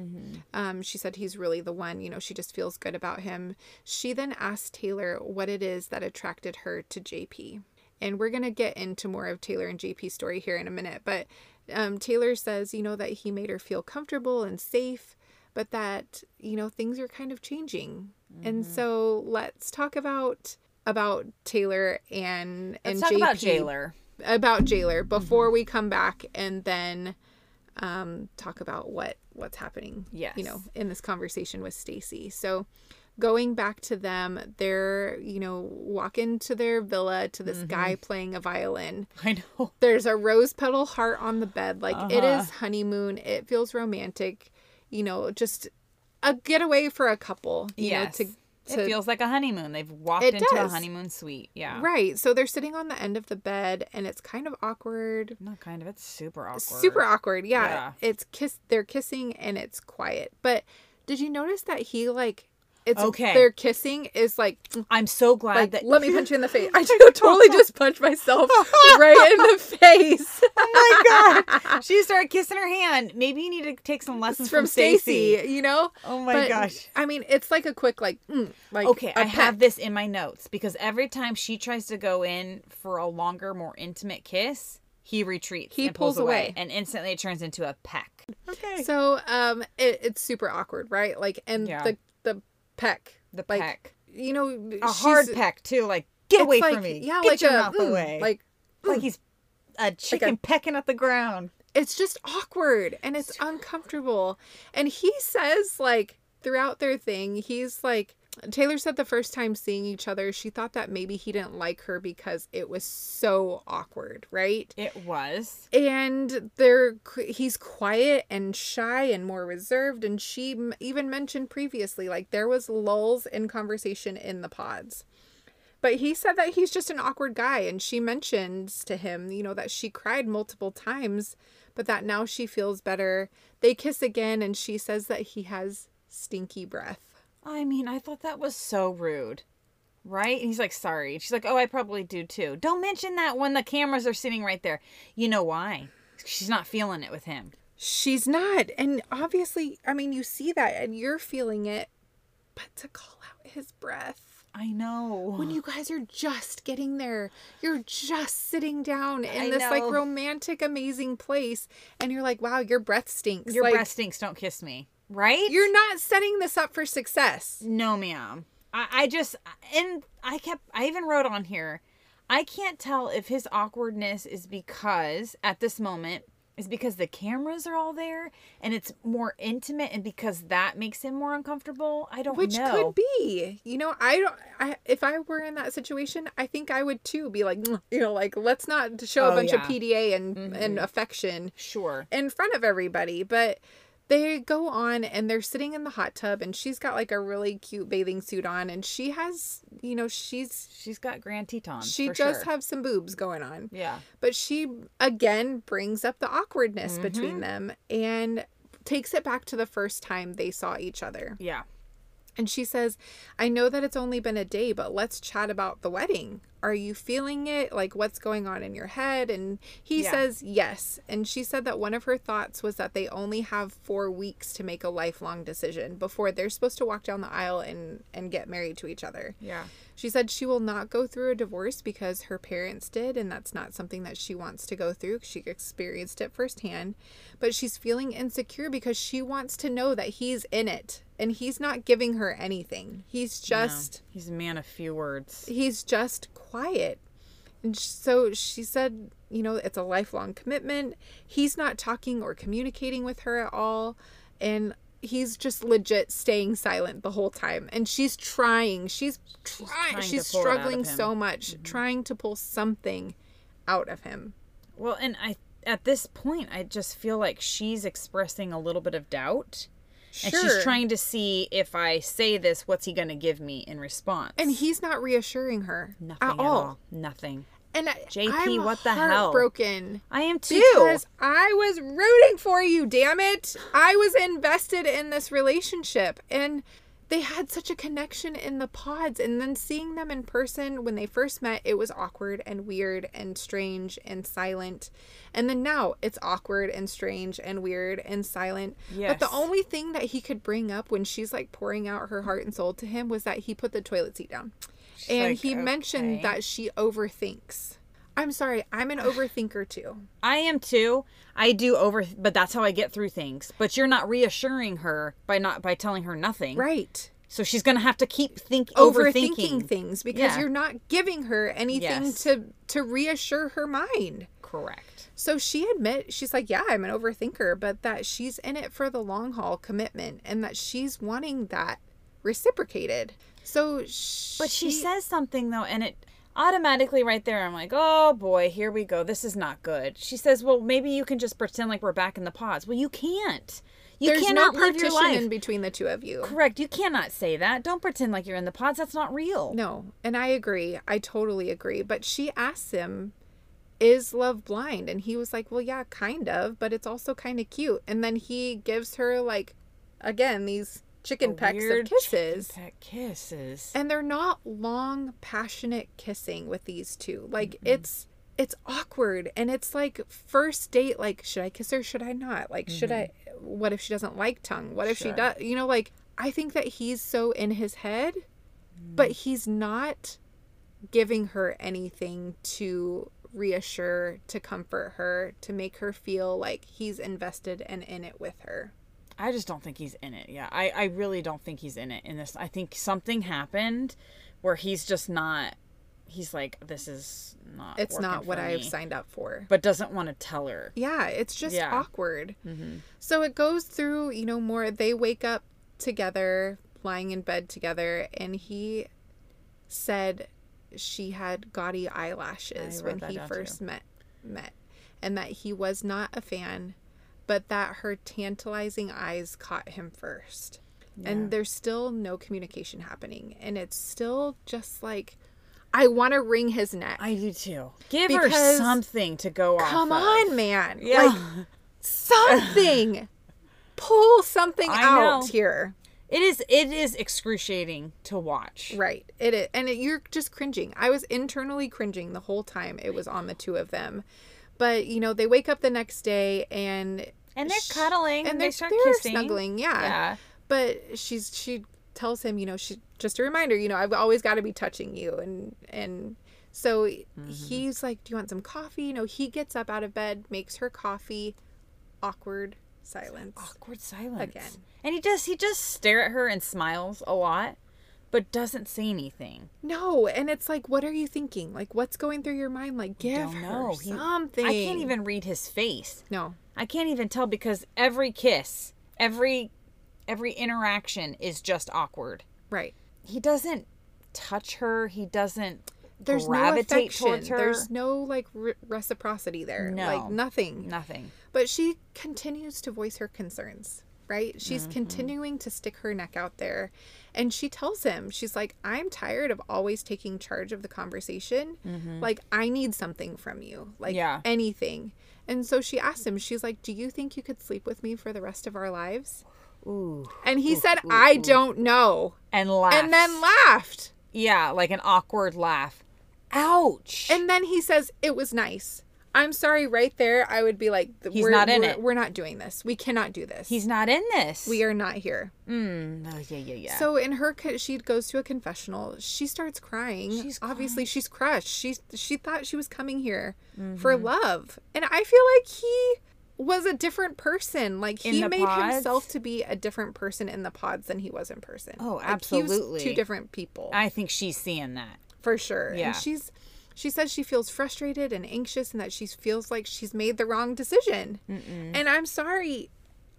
[SPEAKER 1] Um, she said he's really the one, you know, she just feels good about him. She then asked Taylor what it is that attracted her to JP. And we're going to get into more of Taylor and JP's story here in a minute. But um, Taylor says, you know, that he made her feel comfortable and safe, but that, you know, things are kind of changing. And so let's talk about about Taylor and and
[SPEAKER 2] Let's talk
[SPEAKER 1] JP
[SPEAKER 2] about Jailer.
[SPEAKER 1] about jailer
[SPEAKER 2] Mm-hmm.
[SPEAKER 1] before we come back and then um talk about what what's happening
[SPEAKER 2] Yes.
[SPEAKER 1] you know in this conversation with Stacy so going back to them they're you know walking to their villa to this
[SPEAKER 2] Mm-hmm.
[SPEAKER 1] guy playing a violin [laughs]
[SPEAKER 2] I know.
[SPEAKER 1] there's a rose petal heart on the bed like it
[SPEAKER 2] Uh-huh.
[SPEAKER 1] is honeymoon it feels romantic you know just a getaway for a couple you
[SPEAKER 2] yes.
[SPEAKER 1] know to
[SPEAKER 2] it feels like a honeymoon. They've walked
[SPEAKER 1] It
[SPEAKER 2] into a honeymoon suite. Yeah.
[SPEAKER 1] right so they're sitting on the end of the bed and it's kind of awkward
[SPEAKER 2] Not kind of. It's super awkward.
[SPEAKER 1] super awkward yeah.
[SPEAKER 2] Yeah.
[SPEAKER 1] it's kiss they're kissing and it's quiet but did you notice that he like it's
[SPEAKER 2] Okay.
[SPEAKER 1] their kissing is like
[SPEAKER 2] I'm so glad
[SPEAKER 1] like
[SPEAKER 2] that.
[SPEAKER 1] let me punch you in the face [laughs] i totally [laughs] just punched myself [laughs] right in the face
[SPEAKER 2] oh my god! she started kissing her hand. Maybe you need to take some lessons
[SPEAKER 1] It's from Stacy, you know?
[SPEAKER 2] Oh my
[SPEAKER 1] But,
[SPEAKER 2] gosh.
[SPEAKER 1] I mean, it's like a quick, like, mm, like
[SPEAKER 2] Okay,
[SPEAKER 1] I
[SPEAKER 2] have this in my notes because every time she tries to go in for a longer, more intimate kiss, he retreats.
[SPEAKER 1] He
[SPEAKER 2] pulls,
[SPEAKER 1] pulls
[SPEAKER 2] away.
[SPEAKER 1] away.
[SPEAKER 2] and instantly it turns into a peck. Okay.
[SPEAKER 1] So, um, it, it's super awkward, right? Like, and
[SPEAKER 2] Yeah.
[SPEAKER 1] the peck,
[SPEAKER 2] the
[SPEAKER 1] like,
[SPEAKER 2] peck,
[SPEAKER 1] you know,
[SPEAKER 2] a hard peck too. Like get away
[SPEAKER 1] like,
[SPEAKER 2] from me.
[SPEAKER 1] Yeah,
[SPEAKER 2] get
[SPEAKER 1] like
[SPEAKER 2] your
[SPEAKER 1] a,
[SPEAKER 2] mouth
[SPEAKER 1] mm,
[SPEAKER 2] away.
[SPEAKER 1] Like,
[SPEAKER 2] like he's a chicken pecking at the ground.
[SPEAKER 1] it's just awkward and it's uncomfortable. And he says, like, throughout their thing, he's like, Taylor said the first time seeing each other, she thought that maybe he didn't like her because it was so awkward, right?
[SPEAKER 2] It was.
[SPEAKER 1] and they're he's quiet and shy and more reserved and she even mentioned previously like there was lulls in conversation in the pods but he said that he's just an awkward guy and she mentions to him you know that she cried multiple times but that now she feels better they kiss again and she says that he has stinky breath
[SPEAKER 2] I mean, I thought that was so rude. Right? And he's like, sorry. She's like, oh, I probably do too. Don't mention that when the cameras are sitting right there. You know why? She's not feeling it with him.
[SPEAKER 1] she's not and obviously i mean you see that and you're feeling it but to call out his breath
[SPEAKER 2] I know.
[SPEAKER 1] when you guys are just getting there you're just sitting down in
[SPEAKER 2] I
[SPEAKER 1] this like romantic amazing place and you're like wow your breath stinks
[SPEAKER 2] Your
[SPEAKER 1] like
[SPEAKER 2] breath stinks. Don't kiss me. Right?
[SPEAKER 1] you're not setting this up for success
[SPEAKER 2] No, ma'am. I, I just, and I kept, I even wrote on here, I can't tell if his awkwardness is because, at this moment, is because the cameras are all there and it's more intimate and because that makes him more uncomfortable. I don't
[SPEAKER 1] which
[SPEAKER 2] know.
[SPEAKER 1] could be you know i don't I, if i were in that situation i think i would too be like "Mm," you know like let's not show a
[SPEAKER 2] Oh,
[SPEAKER 1] bunch
[SPEAKER 2] yeah.
[SPEAKER 1] of pda and
[SPEAKER 2] Mhm.
[SPEAKER 1] and affection
[SPEAKER 2] Sure.
[SPEAKER 1] in front of everybody but they go on and they're sitting in the hot tub and she's got like a really cute bathing suit on and she has you know she's
[SPEAKER 2] She's got Grand Tetons.
[SPEAKER 1] she does
[SPEAKER 2] sure.
[SPEAKER 1] have some boobs going on
[SPEAKER 2] Yeah.
[SPEAKER 1] but she again brings up the awkwardness
[SPEAKER 2] Mm-hmm.
[SPEAKER 1] between them and takes it back to the first time they saw each other
[SPEAKER 2] Yeah.
[SPEAKER 1] and she says i know that it's only been a day but let's chat about the wedding are you feeling it like what's going on in your head and he
[SPEAKER 2] Yeah.
[SPEAKER 1] says yes and she said that one of her thoughts was that they only have four weeks to make a lifelong decision before they're supposed to walk down the aisle and and get married to each other
[SPEAKER 2] Yeah.
[SPEAKER 1] she said she will not go through a divorce because her parents did, and that's not something that she wants to go through. She experienced it firsthand. But she's feeling insecure because she wants to know that he's in it and he's not giving her anything. He's just
[SPEAKER 2] No, he's a man of few words.
[SPEAKER 1] he's just quiet. And so she said, you know, it's a lifelong commitment. He's not talking or communicating with her at all. And he's just legit staying silent the whole time. And she's trying. She's trying.
[SPEAKER 2] trying
[SPEAKER 1] She's,
[SPEAKER 2] to pull it out of
[SPEAKER 1] struggling.
[SPEAKER 2] Mm-hmm.
[SPEAKER 1] so much, trying to pull something out of him.
[SPEAKER 2] Well, and I at this point I just feel like she's expressing a little bit of doubt. And she's trying to see if I say this, what's he going to give me in response?
[SPEAKER 1] And he's not reassuring her
[SPEAKER 2] nothing
[SPEAKER 1] at all.
[SPEAKER 2] Nothing.
[SPEAKER 1] And I,
[SPEAKER 2] JP,
[SPEAKER 1] I'm
[SPEAKER 2] what the hell?
[SPEAKER 1] heartbroken.
[SPEAKER 2] I am too.
[SPEAKER 1] Because I was rooting for you, damn it. I was invested in this relationship. And they had such a connection in the pods. And then seeing them in person when they first met, it was awkward and weird and strange and silent. And then now it's awkward and strange and weird and silent. yes. But the only thing that he could bring up when she's like pouring out her heart and soul to him was that he put the toilet seat down. and
[SPEAKER 2] like,
[SPEAKER 1] he mentioned that she overthinks. I'm sorry, I'm an overthinker too.
[SPEAKER 2] I am too. I do over, but that's how I get through things. But you're not reassuring her by not by telling her nothing.
[SPEAKER 1] Right.
[SPEAKER 2] So she's gonna have to keep think
[SPEAKER 1] Overthinking
[SPEAKER 2] overthinking.
[SPEAKER 1] things because
[SPEAKER 2] Yeah.
[SPEAKER 1] you're not giving her anything
[SPEAKER 2] Yes.
[SPEAKER 1] to to reassure her mind.
[SPEAKER 2] Correct.
[SPEAKER 1] So she admit she's like, "Yeah, I'm an overthinker, but that she's in it for the long haul commitment and that she's wanting that reciprocated." So
[SPEAKER 2] But she says something though, and it automatically right there, I'm like, oh boy, here we go. This is not good. She says, well, maybe you can just pretend like we're back in the pods. Well, you can't. You
[SPEAKER 1] there's
[SPEAKER 2] cannot
[SPEAKER 1] no
[SPEAKER 2] live your life.
[SPEAKER 1] in between the two of you.
[SPEAKER 2] Correct. You cannot say that. Don't pretend like you're in the pods. That's not real.
[SPEAKER 1] No, and I agree. I totally agree. But she asks him, Is love blind? And he was like, Well, yeah, kind of, but it's also kind of cute. And then he gives her, like, again, these chicken pecks of kisses.
[SPEAKER 2] peck kisses.
[SPEAKER 1] And they're not long, passionate kissing with these two. Like, it's. it's awkward and it's like first date like should I kiss her should I not like should I mm-hmm. what if she doesn't like tongue what if she does you know like I think that he's so in his head mm. but he's not giving her anything to reassure to comfort her to make her feel like he's invested and in it with her
[SPEAKER 2] I just don't think he's in it. Yeah, I, I really don't think he's in it in this. I think something happened where he's just not. He's like, this is not.
[SPEAKER 1] it's not what I've signed up for
[SPEAKER 2] But doesn't want to tell her.
[SPEAKER 1] Yeah, it's just
[SPEAKER 2] Yeah.
[SPEAKER 1] awkward.
[SPEAKER 2] Mm-hmm.
[SPEAKER 1] So it goes through, you know, more. They wake up together, lying in bed together, and he said she had gaudy eyelashes when he first met met, and that he was not a fan, but that her tantalizing eyes caught him first.
[SPEAKER 2] Yeah.
[SPEAKER 1] And there's still no communication happening, and it's still just like, I want to wring his neck.
[SPEAKER 2] I do too. Give her something to go off.
[SPEAKER 1] Come
[SPEAKER 2] of.
[SPEAKER 1] on, man.
[SPEAKER 2] Yeah.
[SPEAKER 1] Like [laughs] something. Pull something
[SPEAKER 2] I
[SPEAKER 1] out
[SPEAKER 2] know.
[SPEAKER 1] here.
[SPEAKER 2] it is. It is excruciating to watch.
[SPEAKER 1] Right. It is. And it, you're just cringing. I was internally cringing the whole time it was on the two of them. But, you know, they wake up the next day and
[SPEAKER 2] And they're cuddling.
[SPEAKER 1] and they're,
[SPEAKER 2] they start
[SPEAKER 1] they're
[SPEAKER 2] kissing.
[SPEAKER 1] snuggling. Yeah.
[SPEAKER 2] Yeah.
[SPEAKER 1] But she's she tells him, you know, she just a reminder, you know, I've always got to be touching you and and so
[SPEAKER 2] Mm-hmm.
[SPEAKER 1] he's like, "Do you want some coffee?" You know, he gets up out of bed, makes her coffee. Awkward silence.
[SPEAKER 2] Awkward silence
[SPEAKER 1] Again.
[SPEAKER 2] And he does. He just stare at her and smiles a lot, but doesn't say anything.
[SPEAKER 1] No, and it's like, what are you thinking? Like, what's going through your mind? Like, give her.
[SPEAKER 2] He-
[SPEAKER 1] something.
[SPEAKER 2] I can't even read his face.
[SPEAKER 1] No,
[SPEAKER 2] I can't even tell because every kiss, every every interaction is just awkward.
[SPEAKER 1] right.
[SPEAKER 2] He doesn't touch her. He doesn't
[SPEAKER 1] There's
[SPEAKER 2] gravitate
[SPEAKER 1] no affection.
[SPEAKER 2] towards her.
[SPEAKER 1] There's no like re- reciprocity there.
[SPEAKER 2] No.
[SPEAKER 1] like nothing.
[SPEAKER 2] nothing.
[SPEAKER 1] But she continues to voice her concerns. Right? She's
[SPEAKER 2] Mm-hmm.
[SPEAKER 1] continuing to stick her neck out there, and she tells him, she's like, "I'm tired of always taking charge of the conversation. Like, I need something from you. Like,
[SPEAKER 2] Mm-hmm. Yeah.
[SPEAKER 1] anything." And so she asked him, she's like, "Do you think you could sleep with me for the rest of our lives?"
[SPEAKER 2] Ooh.
[SPEAKER 1] And he said, I don't know.
[SPEAKER 2] And laugh.
[SPEAKER 1] And then laughed.
[SPEAKER 2] yeah, like an awkward laugh. Ouch.
[SPEAKER 1] And then he says, It was nice. I'm sorry, right there, I would be like,
[SPEAKER 2] He's
[SPEAKER 1] we're,
[SPEAKER 2] not in
[SPEAKER 1] we're,
[SPEAKER 2] it.
[SPEAKER 1] We're not doing this. We cannot do this.
[SPEAKER 2] He's not in this.
[SPEAKER 1] we are not here.
[SPEAKER 2] Mm, oh, yeah, yeah, yeah.
[SPEAKER 1] So in her, she goes to a confessional. She starts crying.
[SPEAKER 2] She's
[SPEAKER 1] obviously she's crushed. She she thought she was coming here for
[SPEAKER 2] Mm-hmm.
[SPEAKER 1] love, and I feel like he was a different person. Like he made
[SPEAKER 2] pods?
[SPEAKER 1] himself to be a different person in the pods than he was in person.
[SPEAKER 2] Oh,
[SPEAKER 1] Like, he was
[SPEAKER 2] absolutely.
[SPEAKER 1] two different people.
[SPEAKER 2] I think she's seeing that.
[SPEAKER 1] for sure.
[SPEAKER 2] Yeah.
[SPEAKER 1] And she's she says she feels frustrated and anxious and that she feels like she's made the wrong decision. And I'm sorry.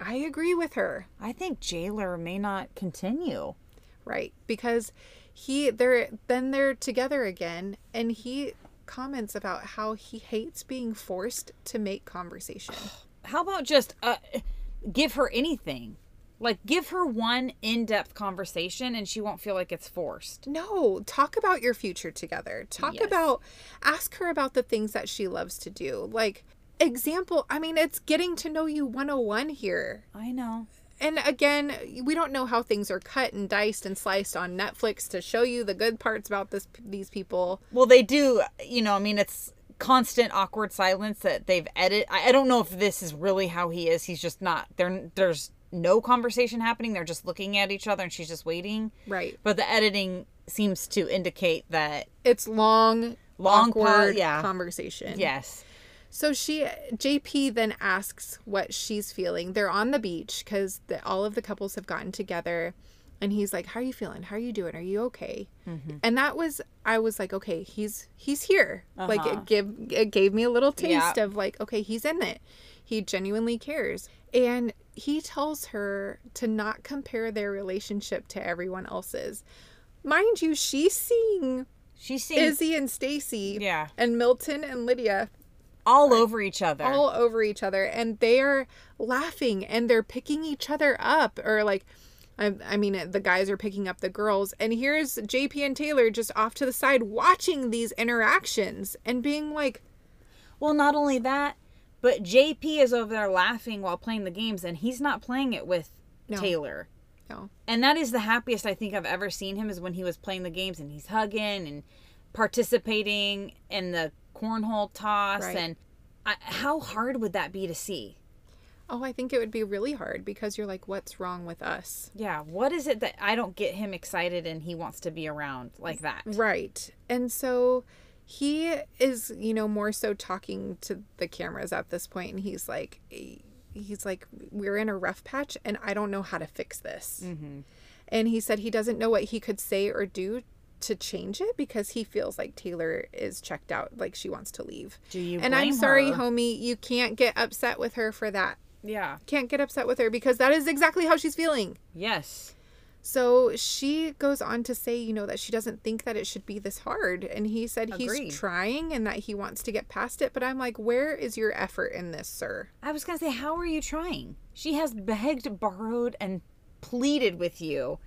[SPEAKER 1] I agree with her,
[SPEAKER 2] I think Jailer may not continue.
[SPEAKER 1] right? Because he they're then they're together again and he comments about how he hates being forced to make conversation.
[SPEAKER 2] How about just uh, give her anything? Like, give her one in depth conversation and she won't feel like it's forced.
[SPEAKER 1] No, talk about your future together. Talk
[SPEAKER 2] Yes.
[SPEAKER 1] about ask her about the things that she loves to do. Like example, I mean it's getting to know you 101 here.
[SPEAKER 2] I know.
[SPEAKER 1] And again, we don't know how things are cut and diced and sliced on Netflix to show you the good parts about this these people.
[SPEAKER 2] Well, they do, you know, I mean, it's constant awkward silence that they've edited. I, I don't know if this is really how he is. He's just not, there. there's no conversation happening. They're just looking at each other and she's just waiting.
[SPEAKER 1] Right.
[SPEAKER 2] But the editing seems to indicate that,
[SPEAKER 1] It's long,
[SPEAKER 2] Long
[SPEAKER 1] awkward
[SPEAKER 2] yeah.
[SPEAKER 1] conversation.
[SPEAKER 2] yes.
[SPEAKER 1] So she, JP then asks what she's feeling. They're on the beach because all of the couples have gotten together, and he's like, "How are you feeling? How are you doing? Are you okay?"
[SPEAKER 2] Mm-hmm.
[SPEAKER 1] And that was, I was like, "Okay, he's he's here." Like
[SPEAKER 2] Uh-huh.
[SPEAKER 1] it give it gave me a little taste
[SPEAKER 2] Yeah.
[SPEAKER 1] of like, okay, he's in it. He genuinely cares, and he tells her to not compare their relationship to everyone else's. Mind you, she's seeing
[SPEAKER 2] She's seeing
[SPEAKER 1] Izzy and Stacy,
[SPEAKER 2] Yeah.
[SPEAKER 1] and Milton and Lydia
[SPEAKER 2] all over each other.
[SPEAKER 1] all over each other and they're laughing and they're picking each other up or like I, I mean the guys are picking up the girls and here's jp and taylor just off to the side watching these interactions and being like
[SPEAKER 2] Well, not only that, but JP is over there laughing while playing the games, and he's not playing it with
[SPEAKER 1] No.
[SPEAKER 2] Taylor.
[SPEAKER 1] no
[SPEAKER 2] And that is the happiest I think I've ever seen him is when he was playing the games and he's hugging and participating in the cornhole toss
[SPEAKER 1] Right.
[SPEAKER 2] and I, how hard would that be to see?
[SPEAKER 1] Oh, I think it would be really hard because you're like, what's wrong with us?
[SPEAKER 2] Yeah, what is it that I don't get him excited and he wants to be around like that?
[SPEAKER 1] Right. And so he is, you know, more so talking to the cameras at this point, and he's like, he's like, we're in a rough patch, and I don't know how to fix this.
[SPEAKER 2] Mm-hmm.
[SPEAKER 1] And he said he doesn't know what he could say or do to change it because he feels like Taylor is checked out, like she wants to leave.
[SPEAKER 2] Do you
[SPEAKER 1] and I'm sorry,
[SPEAKER 2] her?
[SPEAKER 1] homie, you can't get upset with her for that.
[SPEAKER 2] Yeah.
[SPEAKER 1] Can't get upset with her because that is exactly how she's feeling.
[SPEAKER 2] Yes.
[SPEAKER 1] So she goes on to say, you know, that she doesn't think that it should be this hard. And he said
[SPEAKER 2] Agreed.
[SPEAKER 1] he's trying and that he wants to get past it. But I'm like, where is your effort in this, sir?
[SPEAKER 2] I was going to say, how are you trying? She has begged, borrowed, and pleaded with you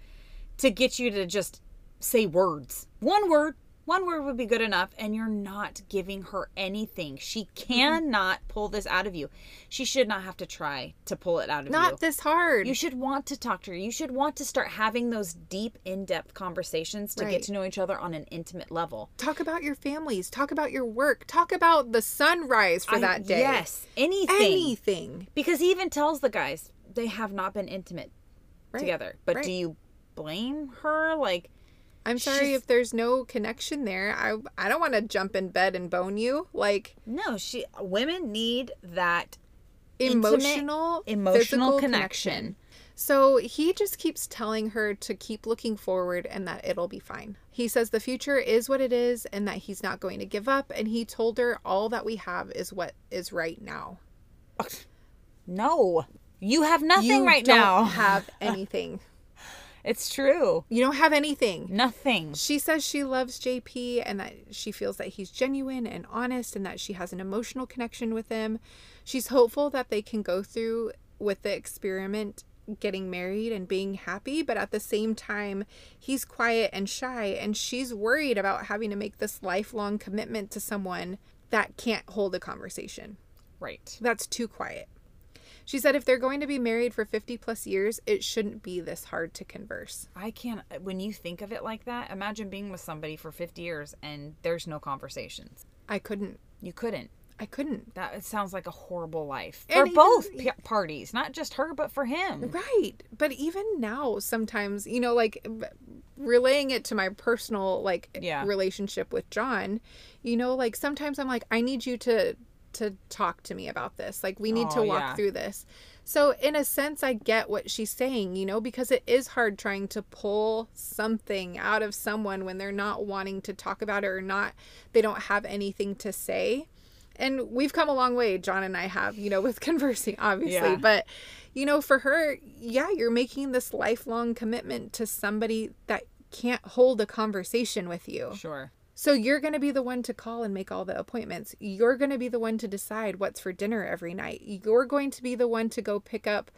[SPEAKER 2] to get you to just say words. One word. One word would be good enough, and you're not giving her anything. She cannot pull this out of you. She should not have to try to pull it out of
[SPEAKER 1] Not
[SPEAKER 2] you.
[SPEAKER 1] Not this hard.
[SPEAKER 2] You should want to talk to her. You should want to start having those deep, in depth conversations to
[SPEAKER 1] Right.
[SPEAKER 2] get to know each other on an intimate level.
[SPEAKER 1] Talk about your families. Talk about your work. Talk about the sunrise for
[SPEAKER 2] I-
[SPEAKER 1] that day.
[SPEAKER 2] Yes, anything.
[SPEAKER 1] Anything.
[SPEAKER 2] Because he even tells the guys they have not been intimate
[SPEAKER 1] Right.
[SPEAKER 2] together. But
[SPEAKER 1] Right.
[SPEAKER 2] do you blame her? Like,
[SPEAKER 1] I'm sorry
[SPEAKER 2] She's-
[SPEAKER 1] if there's no connection there. I I don't want to jump in bed and bone you. Like
[SPEAKER 2] no, she women need that Intimate,
[SPEAKER 1] emotional
[SPEAKER 2] emotional connection.
[SPEAKER 1] So he just keeps telling her to keep looking forward and that it'll be fine. He says the future is what it is and that he's not going to give up. And he told her all that we have is what is right now.
[SPEAKER 2] No. You have nothing
[SPEAKER 1] you
[SPEAKER 2] right
[SPEAKER 1] don't
[SPEAKER 2] now.
[SPEAKER 1] have anything. [laughs]
[SPEAKER 2] It's true.
[SPEAKER 1] You don't have anything.
[SPEAKER 2] Nothing.
[SPEAKER 1] She says she loves JP and that she feels that he's genuine and honest and that she has an emotional connection with him. She's hopeful that they can go through with the experiment getting married and being happy, but at the same time, he's quiet and shy and she's worried about having to make this lifelong commitment to someone that can't hold a conversation.
[SPEAKER 2] Right.
[SPEAKER 1] That's too quiet. She said if they're going to be married for 50 plus years, it shouldn't be this hard to converse.
[SPEAKER 2] I can't when you think of it like that, imagine being with somebody for 50 years and there's no conversations.
[SPEAKER 1] I couldn't.
[SPEAKER 2] You couldn't.
[SPEAKER 1] I couldn't.
[SPEAKER 2] That it sounds like a horrible life
[SPEAKER 1] And
[SPEAKER 2] for
[SPEAKER 1] even-
[SPEAKER 2] both p- parties, not just her but for him.
[SPEAKER 1] Right. But even now, sometimes, you know, like relaying it to my personal, like,
[SPEAKER 2] Yeah.
[SPEAKER 1] relationship with John, you know, like sometimes I'm like, I need you to to talk to me about this. Like we need to
[SPEAKER 2] Oh,
[SPEAKER 1] walk
[SPEAKER 2] yeah.
[SPEAKER 1] through this. So in a sense I get what she's saying, you know, because it is hard trying to pull something out of someone when they're not wanting to talk about it or not they don't have anything to say. And we've come a long way, John and I have, you know, with [laughs] conversing, obviously.
[SPEAKER 2] Yeah.
[SPEAKER 1] But, you know, for her, yeah, you're making this lifelong commitment to somebody that can't hold a conversation with you.
[SPEAKER 2] Sure.
[SPEAKER 1] So you're going to be the one to call and make all the appointments. You're going to be the one to decide what's for dinner every night. You're going to be the one to go pick up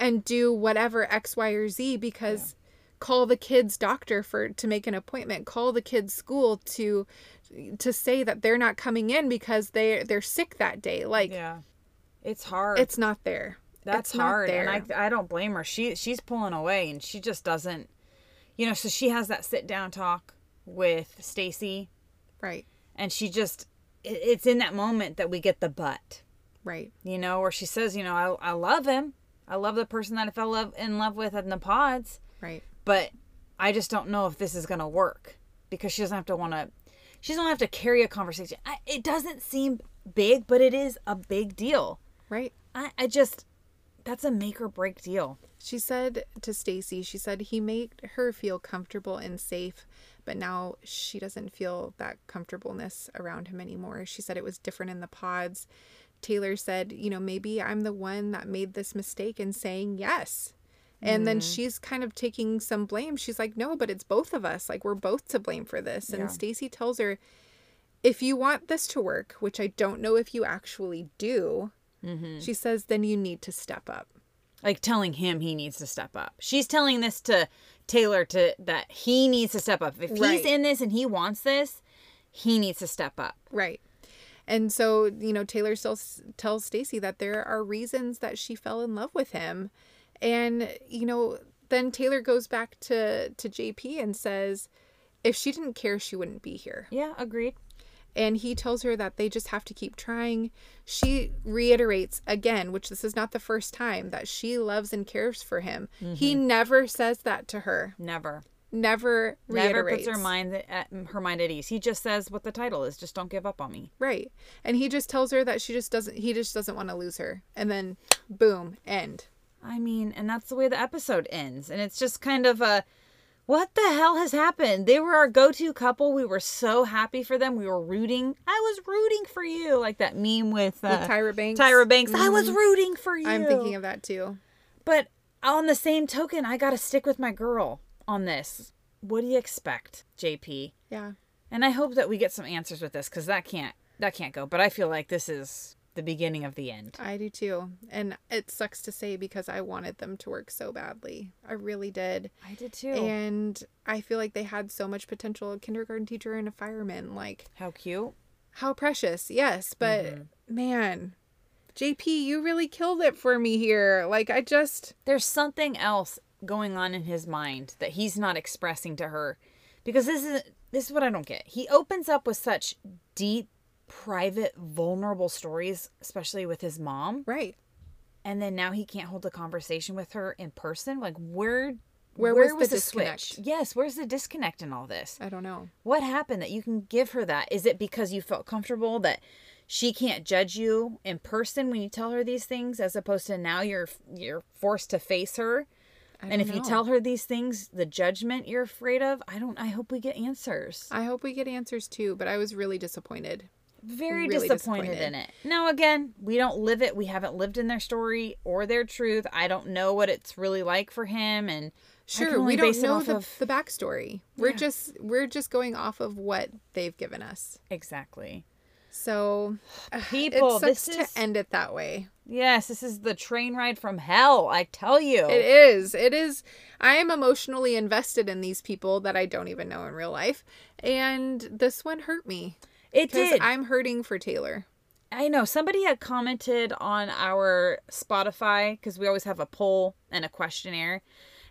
[SPEAKER 1] and do whatever X, Y, or Z because call the kid's doctor for to make an appointment. Call the kid's school to to say that they're not coming in because they they're sick that day. Like
[SPEAKER 2] Yeah. It's hard.
[SPEAKER 1] it's not there.
[SPEAKER 2] That's
[SPEAKER 1] It's not
[SPEAKER 2] hard,
[SPEAKER 1] there.
[SPEAKER 2] and I I don't blame her. She she's pulling away, and she just doesn't, you know. So she has that sit down talk with Stacy,
[SPEAKER 1] Right.
[SPEAKER 2] and she just, it's in that moment that we get the but,
[SPEAKER 1] Right.
[SPEAKER 2] you know, where she says, you know, I I love him, I love the person that I fell love, in love with in the pods,
[SPEAKER 1] Right.
[SPEAKER 2] but I just don't know if this is gonna work because she doesn't have to want to, she doesn't have to carry a conversation. I, it doesn't seem big, but it is a big deal.
[SPEAKER 1] Right.
[SPEAKER 2] I I just that's a make or break deal.
[SPEAKER 1] She said to Stacy, she said he made her feel comfortable and safe, but now she doesn't feel that comfortableness around him anymore. She said it was different in the pods. Taylor said, you know, maybe I'm the one that made this mistake in saying yes. And then mm. she's kind of taking some blame. She's like, no, but it's both of us. Like, we're both to blame for this. And
[SPEAKER 2] Yeah.
[SPEAKER 1] Stacy tells her, if you want this to work, which I don't know if you actually do, mm-hmm. she says, then you need to step up.
[SPEAKER 2] like telling him he needs to step up. She's telling this to Taylor to that he needs to step up. If
[SPEAKER 1] Right.
[SPEAKER 2] he's in this and he wants this, he needs to step up.
[SPEAKER 1] Right. And so, you know, Taylor still s- tells Stacy that there are reasons that she fell in love with him. And, you know, then Taylor goes back to to JP and says, if she didn't care, she wouldn't be here.
[SPEAKER 2] Yeah, agreed.
[SPEAKER 1] And he tells her that they just have to keep trying. She reiterates again, which this is not the first time, that she loves and cares for him. He mm-hmm. never says that to her.
[SPEAKER 2] Never.
[SPEAKER 1] Never
[SPEAKER 2] Never
[SPEAKER 1] reiterates.
[SPEAKER 2] puts her mind at, her mind at ease. He just says what the title is. Just don't give up on me.
[SPEAKER 1] Right. And he just tells her that she just doesn't he just doesn't want to lose her. And then boom, end.
[SPEAKER 2] I mean, and that's the way the episode ends. And it's just kind of a what the hell has happened? They were our go-to couple. We were so happy for them. We were rooting. I was rooting for you, like that meme with, uh,
[SPEAKER 1] With Tyra Banks.
[SPEAKER 2] Tyra Banks. I was rooting for you.
[SPEAKER 1] I'm thinking of that too.
[SPEAKER 2] But on the same token, I got to stick with my girl on this. What do you expect, JP?
[SPEAKER 1] Yeah.
[SPEAKER 2] And I hope that we get some answers with this cuz that can't that can't go. But I feel like this is the beginning of the end.
[SPEAKER 1] I do too. And it sucks to say because I wanted them to work so badly. I really did.
[SPEAKER 2] I did too.
[SPEAKER 1] And I feel like they had so much potential a kindergarten teacher and a fireman. Like,
[SPEAKER 2] How cute.
[SPEAKER 1] how precious. Yes. But
[SPEAKER 2] Mm-hmm.
[SPEAKER 1] man, JP, you really killed it for me here. Like, I just.
[SPEAKER 2] There's something else going on in his mind that he's not expressing to her because this is this is what I don't get. He opens up with such deep, private, vulnerable stories, especially with his mom,
[SPEAKER 1] Right.
[SPEAKER 2] and then now he can't hold a conversation with her in person. Like where
[SPEAKER 1] Where was the disconnect?
[SPEAKER 2] Yes, where's the disconnect in all this?
[SPEAKER 1] I don't know.
[SPEAKER 2] What happened that you can give her that? Is it because you felt comfortable that she can't judge you in person when you tell her these things as opposed to now you're you're forced to face her? And if
[SPEAKER 1] don't
[SPEAKER 2] you tell her these things, the judgment you're afraid of, I don't I hope we get answers.
[SPEAKER 1] I hope we get answers too, but I was really disappointed.
[SPEAKER 2] Very
[SPEAKER 1] really
[SPEAKER 2] disappointed,
[SPEAKER 1] disappointed.
[SPEAKER 2] in it. Now again, we don't live it. We haven't lived in their story or their truth. I don't know what it's really like for him and
[SPEAKER 1] Sure, we don't know the,
[SPEAKER 2] of-
[SPEAKER 1] the backstory. We're
[SPEAKER 2] Yeah.
[SPEAKER 1] just we're just going off of what they've given us.
[SPEAKER 2] Exactly.
[SPEAKER 1] So [sighs]
[SPEAKER 2] People, this
[SPEAKER 1] to
[SPEAKER 2] is
[SPEAKER 1] end it that way.
[SPEAKER 2] Yes, this is the train ride from hell, I tell you.
[SPEAKER 1] It is. It is. I am emotionally invested in these people that I don't even know in real life, and this one hurt me
[SPEAKER 2] It did.
[SPEAKER 1] I'm hurting for Taylor.
[SPEAKER 2] I know somebody had commented on our Spotify because we always have a poll and a questionnaire.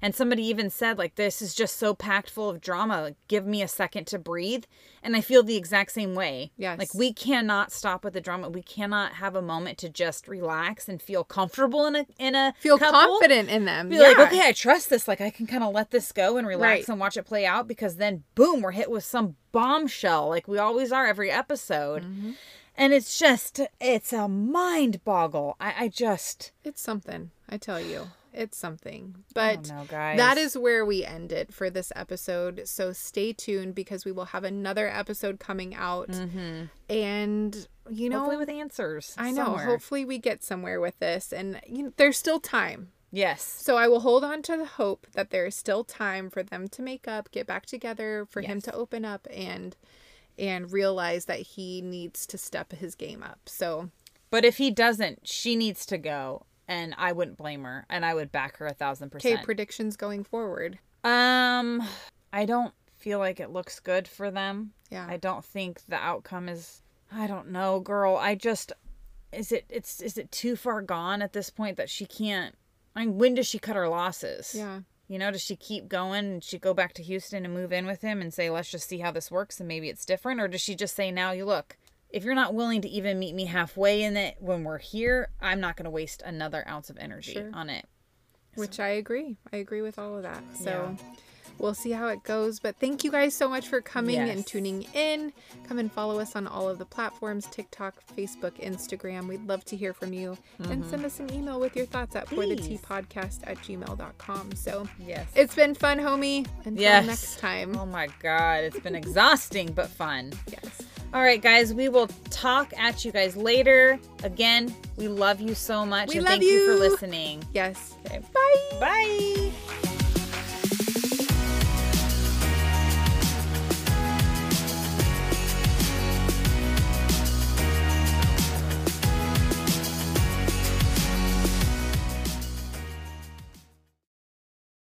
[SPEAKER 2] And somebody even said, like, this is just so packed full of drama. Like, give me a second to breathe. And I feel the exact same way.
[SPEAKER 1] Yes.
[SPEAKER 2] Like, we cannot stop with the drama. We cannot have a moment to just relax and feel comfortable in a in a
[SPEAKER 1] Feel
[SPEAKER 2] couple.
[SPEAKER 1] confident in them.
[SPEAKER 2] Be
[SPEAKER 1] yeah.
[SPEAKER 2] like, okay, I trust this. Like, I can kind of let this go and relax
[SPEAKER 1] Right.
[SPEAKER 2] and watch it play out because then, boom, we're hit with some bombshell like we always are every episode.
[SPEAKER 1] Mm-hmm.
[SPEAKER 2] And it's just, it's a mind boggle. I, I just,
[SPEAKER 1] It's something. I tell you. It's something. But
[SPEAKER 2] don't know, guys.
[SPEAKER 1] that is where we end it for this episode. So stay tuned because we will have another episode coming out. And, you know,
[SPEAKER 2] Mm-hmm. hopefully with answers.
[SPEAKER 1] I know.
[SPEAKER 2] somewhere.
[SPEAKER 1] Hopefully we get somewhere with this. And you know, there's still time.
[SPEAKER 2] Yes.
[SPEAKER 1] So I will hold on to the hope that there is still time for them to make up, get back together, for him to open up and and realize that he needs to step his game up. So
[SPEAKER 2] But if he doesn't, she needs to go. And I wouldn't blame her. And I would back her a thousand percent.
[SPEAKER 1] okay, predictions going forward.
[SPEAKER 2] um, I don't feel like it looks good for them.
[SPEAKER 1] Yeah.
[SPEAKER 2] I don't think the outcome is I don't know, girl. I just is it it's is it too far gone at this point that she can't I mean, when does she cut her losses?
[SPEAKER 1] Yeah.
[SPEAKER 2] You know, does she keep going and she go back to Houston and move in with him and say, let's just see how this works and maybe it's different? Or does she just say, now you look, if you're not willing to even meet me halfway in it when we're here, I'm not going to waste another ounce of energy
[SPEAKER 1] Sure.
[SPEAKER 2] on it.
[SPEAKER 1] Which I agree. I agree with all of that. So we'll see how it goes. But thank you guys so much for coming and tuning in. Come and follow us on all of the platforms TikTok, Facebook, Instagram. We'd love to hear from you. And send mm-hmm. us an email with your thoughts at pour the tea podcast at gmail.com. So
[SPEAKER 2] Yes.
[SPEAKER 1] it's been fun, homie. Until
[SPEAKER 2] Yes.
[SPEAKER 1] next time.
[SPEAKER 2] Oh my God. It's been [laughs] exhausting, but fun.
[SPEAKER 1] Yes.
[SPEAKER 2] All right, guys, we will talk at you guys later. Again, we love you so much.
[SPEAKER 1] We
[SPEAKER 2] and
[SPEAKER 1] love
[SPEAKER 2] thank you for listening.
[SPEAKER 1] Yes.
[SPEAKER 2] Okay.
[SPEAKER 1] Bye.
[SPEAKER 2] Bye.